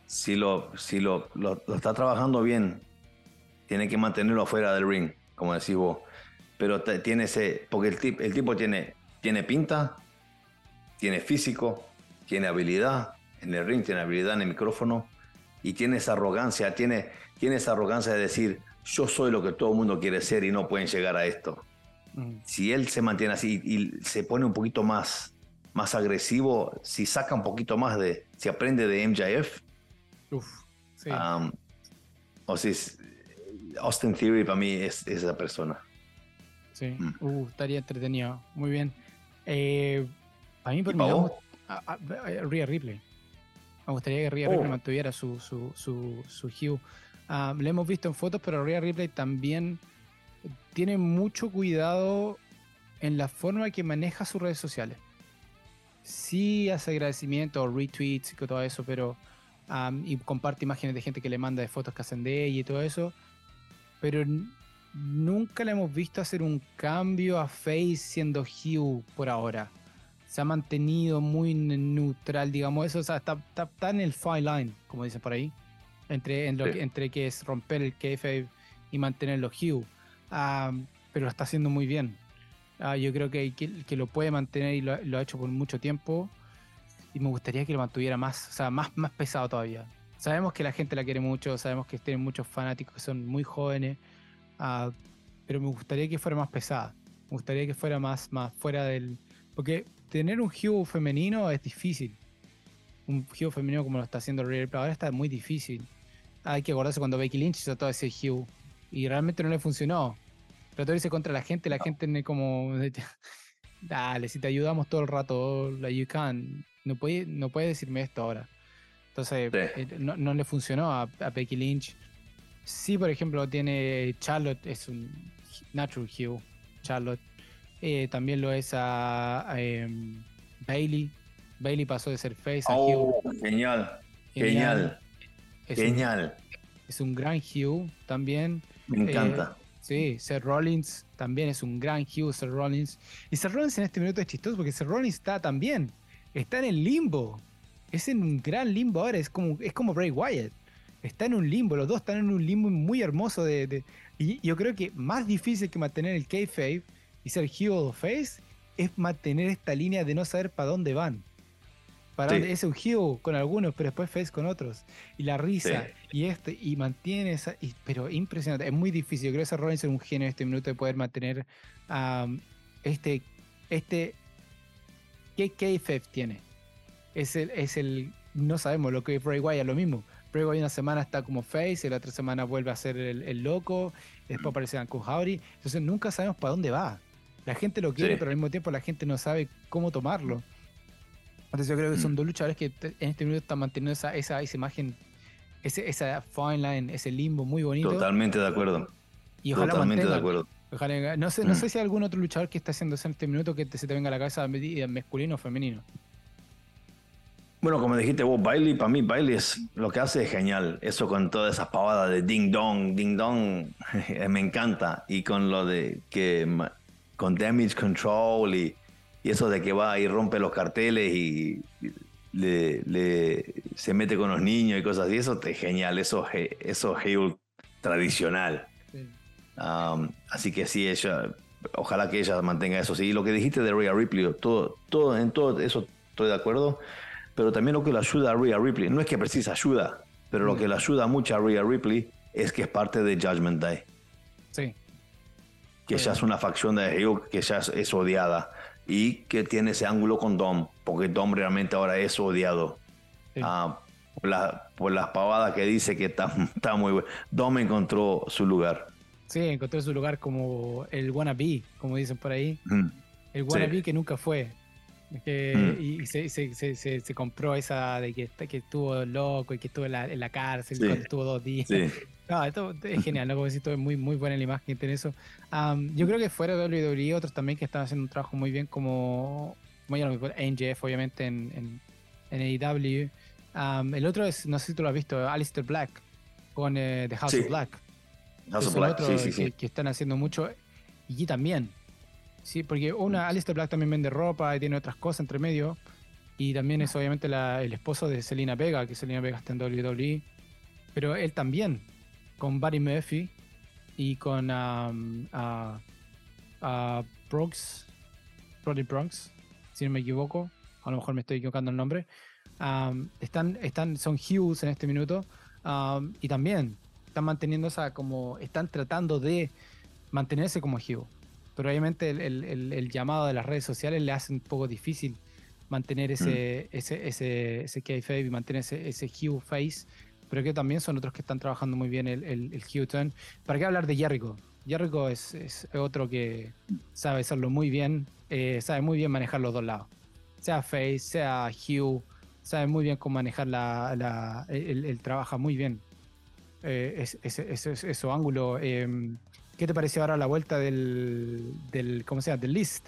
B: si, lo, si lo, lo, está trabajando bien, tiene que mantenerlo fuera del ring, como decís vos. Pero tiene ese. Porque el, el tipo tiene, tiene pinta, tiene físico, tiene habilidad en el ring, tiene habilidad en el micrófono y tiene esa arrogancia, tiene, tiene esa arrogancia de decir, yo soy lo que todo el mundo quiere ser y no pueden llegar a esto. Mm. Si él se mantiene así y se pone un poquito más, más agresivo, si saca un poquito más de, si aprende de MJF, Uf, sí. o si Austin Theory para mí es, esa persona.
A: Sí, mm. uh, estaría entretenido. Muy bien. Eh, a mí por mí, a, Rhea Ripley. Me gustaría que Rhea Ripley oh. mantuviera su, su, su, su hue. Ah, lo hemos visto en fotos, pero Rhea Ripley también tiene mucho cuidado en la forma que maneja sus redes sociales. Sí hace agradecimiento, retweets y todo eso, pero y comparte imágenes de gente que le manda de fotos que hacen de ella y todo eso, pero nunca le hemos visto hacer un cambio a Face siendo Hugh por ahora se ha mantenido muy neutral, digamos, eso, o sea, está, está, en el fine line, como dicen por ahí, entre, entre que es romper el KF y mantenerlo Hugh, pero lo está haciendo muy bien. Ah, yo creo que, que, lo puede mantener y lo, ha hecho por mucho tiempo y me gustaría que lo mantuviera más, o sea, más, más pesado todavía. Sabemos que la gente la quiere mucho, sabemos que tienen muchos fanáticos que son muy jóvenes, ah, pero me gustaría que fuera más pesada. Me gustaría que fuera más, más fuera del... Porque tener un Hugh femenino es difícil. Un Hugh femenino como lo está haciendo pero ahora está muy difícil. Hay que acordarse cuando Becky Lynch hizo todo ese Hugh y realmente no le funcionó. Trató de irse contra la gente, la gente como. Dale, si te ayudamos todo el rato, la you can. No puede, no puede decirme esto ahora. Entonces, eh, no, le funcionó a, Becky Lynch. Sí, por ejemplo, tiene Charlotte, es un natural Hugh. Charlotte eh, también lo es a, em, Bailey. Bailey pasó de ser face a
B: oh, Genial, genial, genial.
A: Es un gran Hugh también.
B: Me encanta.
A: Eh, sí, Seth Rollins también es un gran Hugh, Seth Rollins. Y Seth Rollins en este minuto es chistoso porque Seth Rollins está también. Está en el limbo. Es en un gran limbo ahora. Es como, es como Bray Wyatt. Está en un limbo. Los dos están en un limbo muy hermoso. De, y yo creo que más difícil que mantener el kayfabe y ser heel o face es mantener esta línea de no saber para dónde van. Para es un heel con algunos, pero después face con otros. Y la risa y este, y mantiene esa. pero impresionante, es muy difícil. Yo creo que ese Rollins es un genio en este minuto de poder mantener este. este ¿Qué KFF tiene? Es el, es el. No sabemos lo que es Bray Wyatt, lo mismo. Bray Wyatt una semana está como face, y la otra semana vuelve a ser el, el loco, después aparece Ankun Howdy. Entonces nunca sabemos para dónde va. La gente lo quiere, pero al mismo tiempo la gente no sabe cómo tomarlo. Entonces yo creo que son mm. dos luchadores que en este minuto están manteniendo esa, esa, imagen, ese, esa fine line, ese limbo muy bonito.
B: Totalmente de acuerdo.
A: Y ojalá Totalmente de acuerdo. no, sé, no mm. sé si hay algún otro luchador que está haciendo eso en este minuto que se te venga a la cabeza masculino o femenino.
B: Bueno, como dijiste vos, Bailey, para mí Bailey es lo que hace es genial. Eso con todas esas pavadas de ding dong, ding dong, me encanta. Y con lo de que con damage control y, eso de que va y rompe los carteles y le, se mete con los niños y cosas así, eso es genial, eso, eso es tradicional. Um, así que sí, ella, ojalá que ella mantenga eso. Sí, lo que dijiste de Rhea Ripley, todo, todo, en todo eso estoy de acuerdo, pero también lo que le ayuda a Rhea Ripley, no es que precisa ayuda, pero lo que le ayuda mucho a Rhea Ripley es que es parte de Judgment Day.
A: Sí
B: que ya es una facción de Rio que ya es, odiada y que tiene ese ángulo con Dom, porque Dom realmente ahora es odiado. Ah, por, las pavadas que dice que está, está muy bueno. Dom encontró su lugar.
A: Sí, encontró su lugar como el wannabe, como dicen por ahí. El wannabe que nunca fue. Y se, se, se, compró esa de que, que estuvo loco y que estuvo en la, en la cárcel cuando estuvo dos días. No, esto es genial, ¿no? Como decís, es muy, muy buena la imagen en eso. yo creo que fuera de WWE, otros también que están haciendo un trabajo muy bien, como, como ya lo NJF, obviamente, en, en, en AEW. el otro es, no sé si tú lo has visto, Alistair Black, con The House of Black.
B: House of Black, sí, sí,
A: que, que, están haciendo mucho. Y también. Sí, porque una, Alistair Black también vende ropa y tiene otras cosas entre medio. Y también es obviamente el esposo de Selena Vega, que Selena Vega está en WWE. Pero él también, con Buddy Murphy y con um, uh, Bronx, Brody Bronx, si no me equivoco. A lo mejor me estoy equivocando el nombre. están, están, son Hughes en este minuto. y también están manteniendo esa como. Están tratando de mantenerse como Hugh. Pero obviamente el, llamado de las redes sociales le hace un poco difícil mantener ese, mm. ese, ese, ese y mantener ese, ese Hugh Face, pero que también son otros que están trabajando muy bien el, el, el. ¿Para qué hablar de Jericho? Jericho es, es otro que sabe hacerlo muy bien, eh, sabe muy bien manejar los dos lados. Sea Face, sea Hugh, sabe muy bien cómo manejar la, el, trabaja muy bien. Eh, ese, su ángulo. Em, ¿Qué te pareció ahora la vuelta del, del ¿cómo se llama? Del list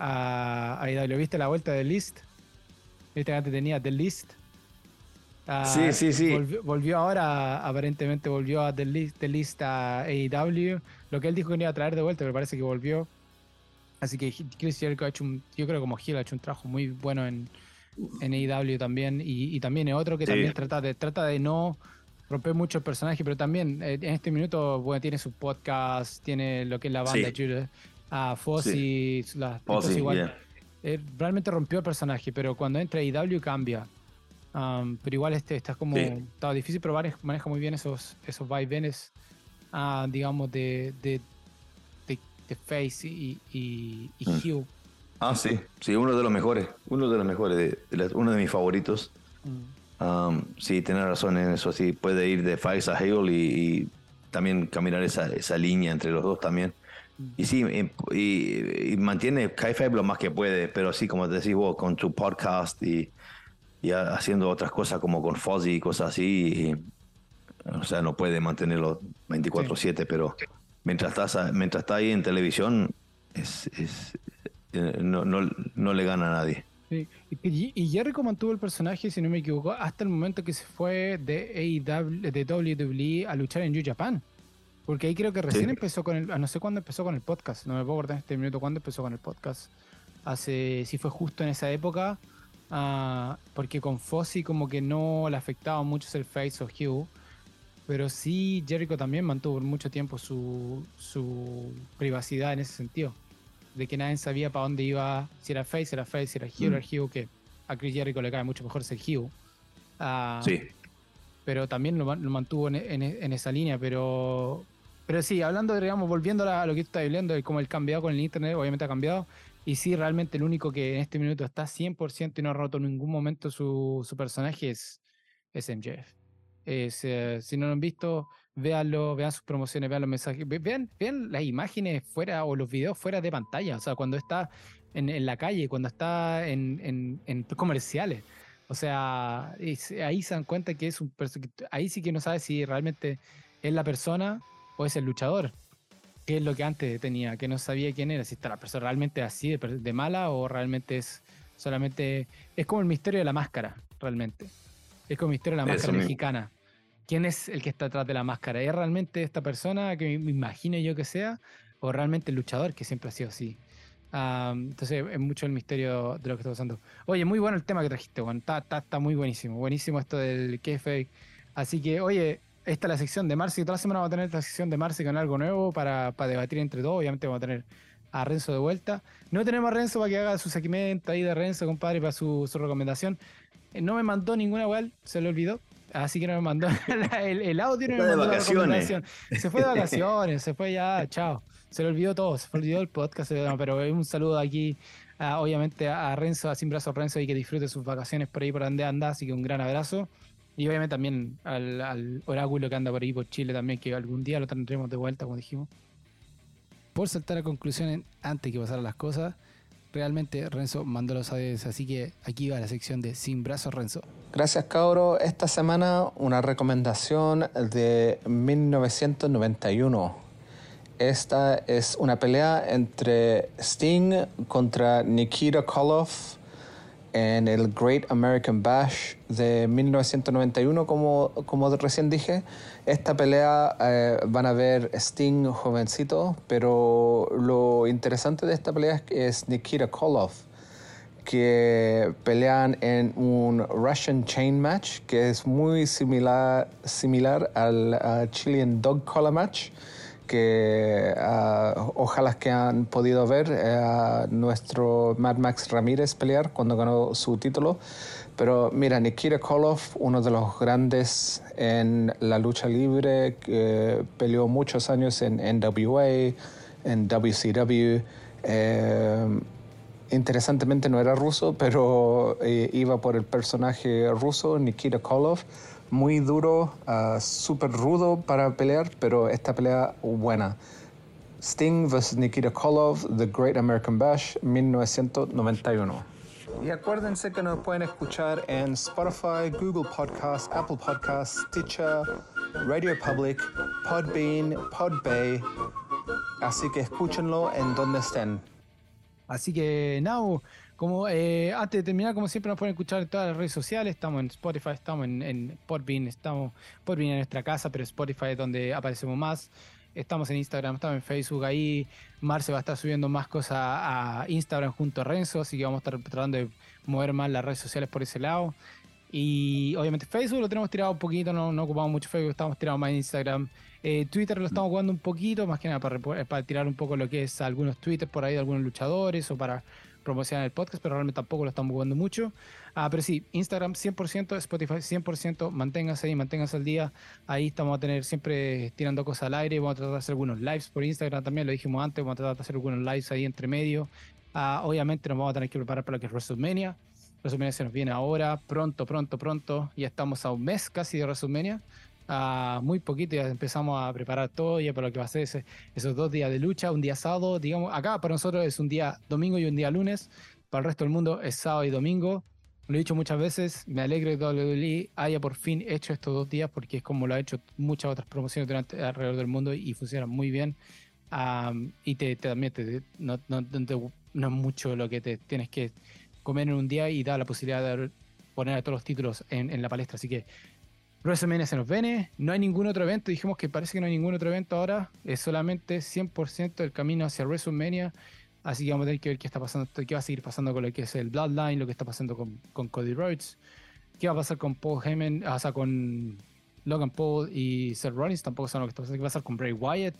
A: a, ¿Lo ¿Viste la vuelta del List? Viste que antes tenía del List.
B: Ah, sí, sí, sí.
A: Volvió, ahora, aparentemente volvió a The List, List a AEW. Lo que él dijo que no iba a traer de vuelta, pero parece que volvió. Así que Chris Jericho ha hecho un, yo creo que como Gil ha hecho un trabajo muy bueno en, en AEW también. Y, también es otro que también trata de, trata de no romper mucho el personaje, pero también eh, en este minuto bueno, tiene su podcast, tiene lo que es la banda sí a Fossi, las igual. Eh, realmente rompió el personaje, pero cuando entra IW cambia. Um, pero igual este está como. Estaba difícil, pero maneja muy bien esos, esos vaivenes, uh, digamos, de, de, de, Face y, y, mm. Hugh.
B: Ah, sí, sí, uno de los mejores, uno de los mejores, uno de mis favoritos. Mm. Um, sí, tiene razón en eso, sí, puede ir de Face a Hale y, también caminar esa, esa línea entre los dos también. Y sí, y, mantiene KFAB lo más que puede, pero sí, como te decís vos, con tu podcast y, haciendo otras cosas como con Fozzy y cosas así, o sea, no puede mantenerlo 24/7, pero mientras, estás, mientras está ahí en televisión, es, eh, no, no, le gana a nadie.
A: Sí. Y, y Jericho mantuvo el personaje, si no me equivoco, hasta el momento que se fue de AEW, de WWE a luchar en New Japan. Porque ahí creo que recién empezó con el. Ah, no sé cuándo empezó con el podcast. No me puedo acordar en este minuto cuándo empezó con el podcast. Hace. Si fue justo en esa época. Ah, porque con Fossi como que no le afectaba mucho el face o Hugh. Pero sí, Jericho también mantuvo mucho tiempo su, su privacidad en ese sentido. De que nadie sabía para dónde iba, si era face, era face, si era Hugh, era mm. Hugh, que a Chris Jericho le cae mucho mejor ser Hugh. Ah,
B: sí.
A: Pero también lo, mantuvo en, en, esa línea. Pero pero sí, hablando, digamos, volviendo a lo que tú estás hablando, de cómo el cambiado con el internet, obviamente ha cambiado. Y sí, realmente el único que en este minuto está 100% y no ha roto en ningún momento su, personaje es, es MJF. Eh, si no lo han visto, véanlo, vean sus promociones, vean los mensajes, vean, vean las imágenes fuera o los videos fuera de pantalla. O sea, cuando está en, la calle, cuando está en comerciales. O sea, ahí se dan cuenta que es un ahí sí que no sabe si realmente es la persona o es el luchador, que es lo que antes tenía, que no sabía quién era, si está la persona realmente así de, mala o realmente es solamente, es como el misterio de la máscara, realmente. Es como el misterio de la máscara mexicana. ¿Quién es el que está atrás de la máscara? ¿Es realmente esta persona que me imagino yo que sea? ¿O realmente el luchador que siempre ha sido así? entonces es mucho el misterio de lo que está pasando. Oye, muy bueno el tema que trajiste, Juan. Está, está, muy buenísimo. Buenísimo esto del KFA. Así que, oye, esta es la sección de Marcy. Toda la semana vamos a tener esta sección de Marcy con algo nuevo para, debatir entre todos. Obviamente vamos a tener a Renzo de vuelta. No tenemos a Renzo para que haga su segmento ahí de Renzo, compadre, para su, recomendación. Eh, no me mandó ninguna igual, se le olvidó. Así que no me mandó el, audio, no me mandó la recomendación. Se fue de vacaciones, se fue ya, chao. Se le olvidó todo, se le olvidó el podcast, pero un saludo aquí, obviamente, a Renzo, a Sin Brazo Renzo, y que disfrute sus vacaciones por ahí por donde anda. Así que un gran abrazo. Y obviamente también al, oráculo que anda por ahí por Chile también, que algún día lo tendremos de vuelta, como dijimos. Por saltar a conclusiones antes que pasaran las cosas, realmente Renzo mandó los audios, así que aquí va la sección de Sin Brazos Renzo.
C: Gracias, Cabro. Esta semana una recomendación de 1991. Esta es una pelea entre Sting contra Nikita Koloff en el Great American Bash de 1991, como, como recién dije. Esta pelea eh, van a ver Sting jovencito, pero lo interesante de esta pelea es Nikita Koloff, que pelean en un Russian Chain Match, que es muy similar, similar al Chilean Dog Collar Match que uh, ojalá que han podido ver eh, a nuestro Mad Max Ramírez pelear cuando ganó su título. Pero mira, Nikita Koloff, uno de los grandes en la lucha libre, que peleó muchos años en NWA, en WCW. Eh, interesantemente no era ruso, pero eh, iba por el personaje ruso, Nikita Koloff muy duro, uh, súper rudo para pelear, pero esta pelea buena. Sting vs. Nikita Koloff, The Great American Bash, 1991. Y acuérdense que nos pueden escuchar en Spotify, Google Podcasts, Apple Podcasts, Stitcher, Radio Public, Podbean, Podbay. Así que escúchenlo en donde estén.
A: Así que, now, como eh, antes de terminar, como siempre nos pueden escuchar en todas las redes sociales, estamos en Spotify, estamos en, en Podbean, estamos Podbean en nuestra casa, pero Spotify es donde aparecemos más. Estamos en Instagram, estamos en Facebook, ahí Marce va a estar subiendo más cosas a Instagram junto a Renzo, así que vamos a estar tratando de mover más las redes sociales por ese lado. Y obviamente Facebook lo tenemos tirado un poquito, no, ocupamos mucho Facebook, estamos tirados más en Instagram. Eh, Twitter lo estamos jugando un poquito, más que nada para, para tirar un poco lo que es algunos tweets por ahí de algunos luchadores o para promocionar el podcast, pero realmente tampoco lo estamos jugando mucho. Ah, pero sí, Instagram 100%, Spotify 100%, manténgase ahí, manténgase al día. Ahí estamos a tener siempre tirando cosas al aire. Vamos a tratar de hacer algunos lives por Instagram también, lo dijimos antes, vamos a tratar de hacer algunos lives ahí entre medio. Ah, obviamente nos vamos a tener que preparar para lo que es WrestleMania. WrestleMania se nos viene ahora, pronto, pronto, pronto. Ya estamos a un mes casi de WrestleMania muy poquito ya empezamos a preparar todo ya para lo que va a ser esos dos días de lucha, un día sábado, digamos, acá para nosotros es un día domingo y un día lunes, para el resto del mundo es sábado y domingo. Lo he dicho muchas veces, me alegro que WWE haya por fin hecho estos dos días porque es como lo ha hecho muchas otras promociones durante, alrededor del mundo y, funciona muy bien. y te, también no, no, no, es mucho lo que te tienes que comer en un día y da la posibilidad de poner a todos los títulos en, en la palestra. Así que WrestleMania se nos viene, no hay ningún otro evento, dijimos que parece que no hay ningún otro evento ahora, es solamente 100% el camino hacia WrestleMania, así que vamos a tener que ver qué está pasando, qué va a seguir pasando con lo que es el Bloodline, lo que está pasando con, Cody Rhodes, qué va a pasar con Paul Heyman, o sea, con Logan Paul y Seth Rollins, tampoco saben lo está pasando, qué va a pasar con Bray Wyatt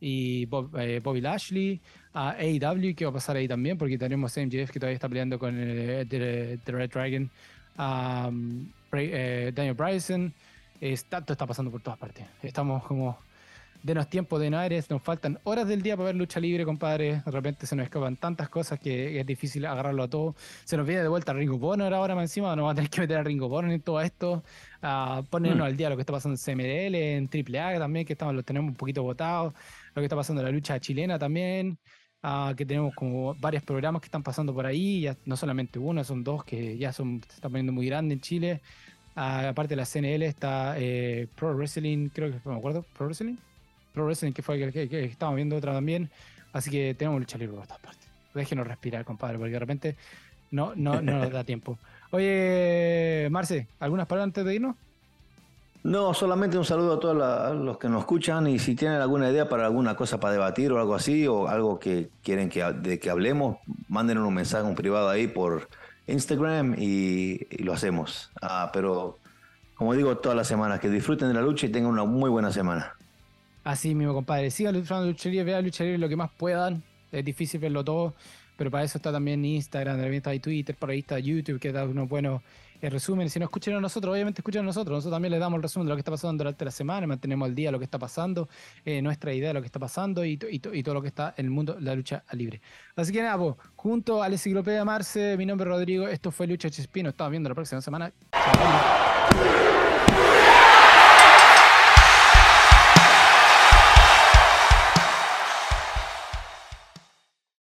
A: y eh, Bobby Lashley, a AEW, qué va a pasar ahí también, porque tenemos a MJF que todavía está peleando con el, The, Red Dragon, um, eh, Daniel Bryson, todo está pasando por todas partes. Estamos como denos tiempo de no aires, nos faltan horas del día para ver lucha libre, compadre. De repente se nos escapan tantas cosas que es difícil agarrarlo a todo. Se nos viene de vuelta Ringo Bonner ahora más encima, nos va a tener que meter a Ringo Bonner en todo esto, a ponernos mm. al día lo que está pasando en CMDL, en AAA también, que estamos, lo tenemos un poquito votados, lo que está pasando en la lucha chilena también. Que tenemos como varios programas que están pasando por ahí, ya no solamente uno, son dos que ya son, se están poniendo muy grandes en Chile. Ah, aparte de la CNL está eh, Pro Wrestling, creo que no me acuerdo, Pro Wrestling. Pro Wrestling, que fue el que, que, estábamos viendo otra también. Así que tenemos lucha libre por todas partes. Déjenos respirar, compadre, porque de repente no, no, no nos da tiempo. Oye, Marce, ¿algunas palabras antes de irnos?
B: No, solamente un saludo a todos los que nos escuchan y si tienen alguna idea para alguna cosa para debatir o algo así o algo que quieren que, de que hablemos, manden un mensaje un privado ahí por Instagram y, lo hacemos. Ah, pero como digo todas las semanas, que disfruten de la lucha y tengan una muy buena semana.
A: Así mismo, compadre. Sigan disfrutando de lucha libre, vean libre lo que más puedan. Es difícil verlo todo, pero para eso está también Instagram, también está Twitter, por ahí está YouTube, que da unos buenos el resumen. Si no escuchan a nosotros, obviamente escuchan a nosotros. Nosotros también les damos el resumen de lo que está pasando durante la semana, mantenemos al día lo que está pasando, eh, nuestra idea de lo que está pasando y, todo lo que está en el mundo la lucha libre. Así que nada, pues, junto a la enciclopedia Marce, mi nombre es Rodrigo, esto fue Lucha Chespino, estamos viendo la próxima semana. Chao.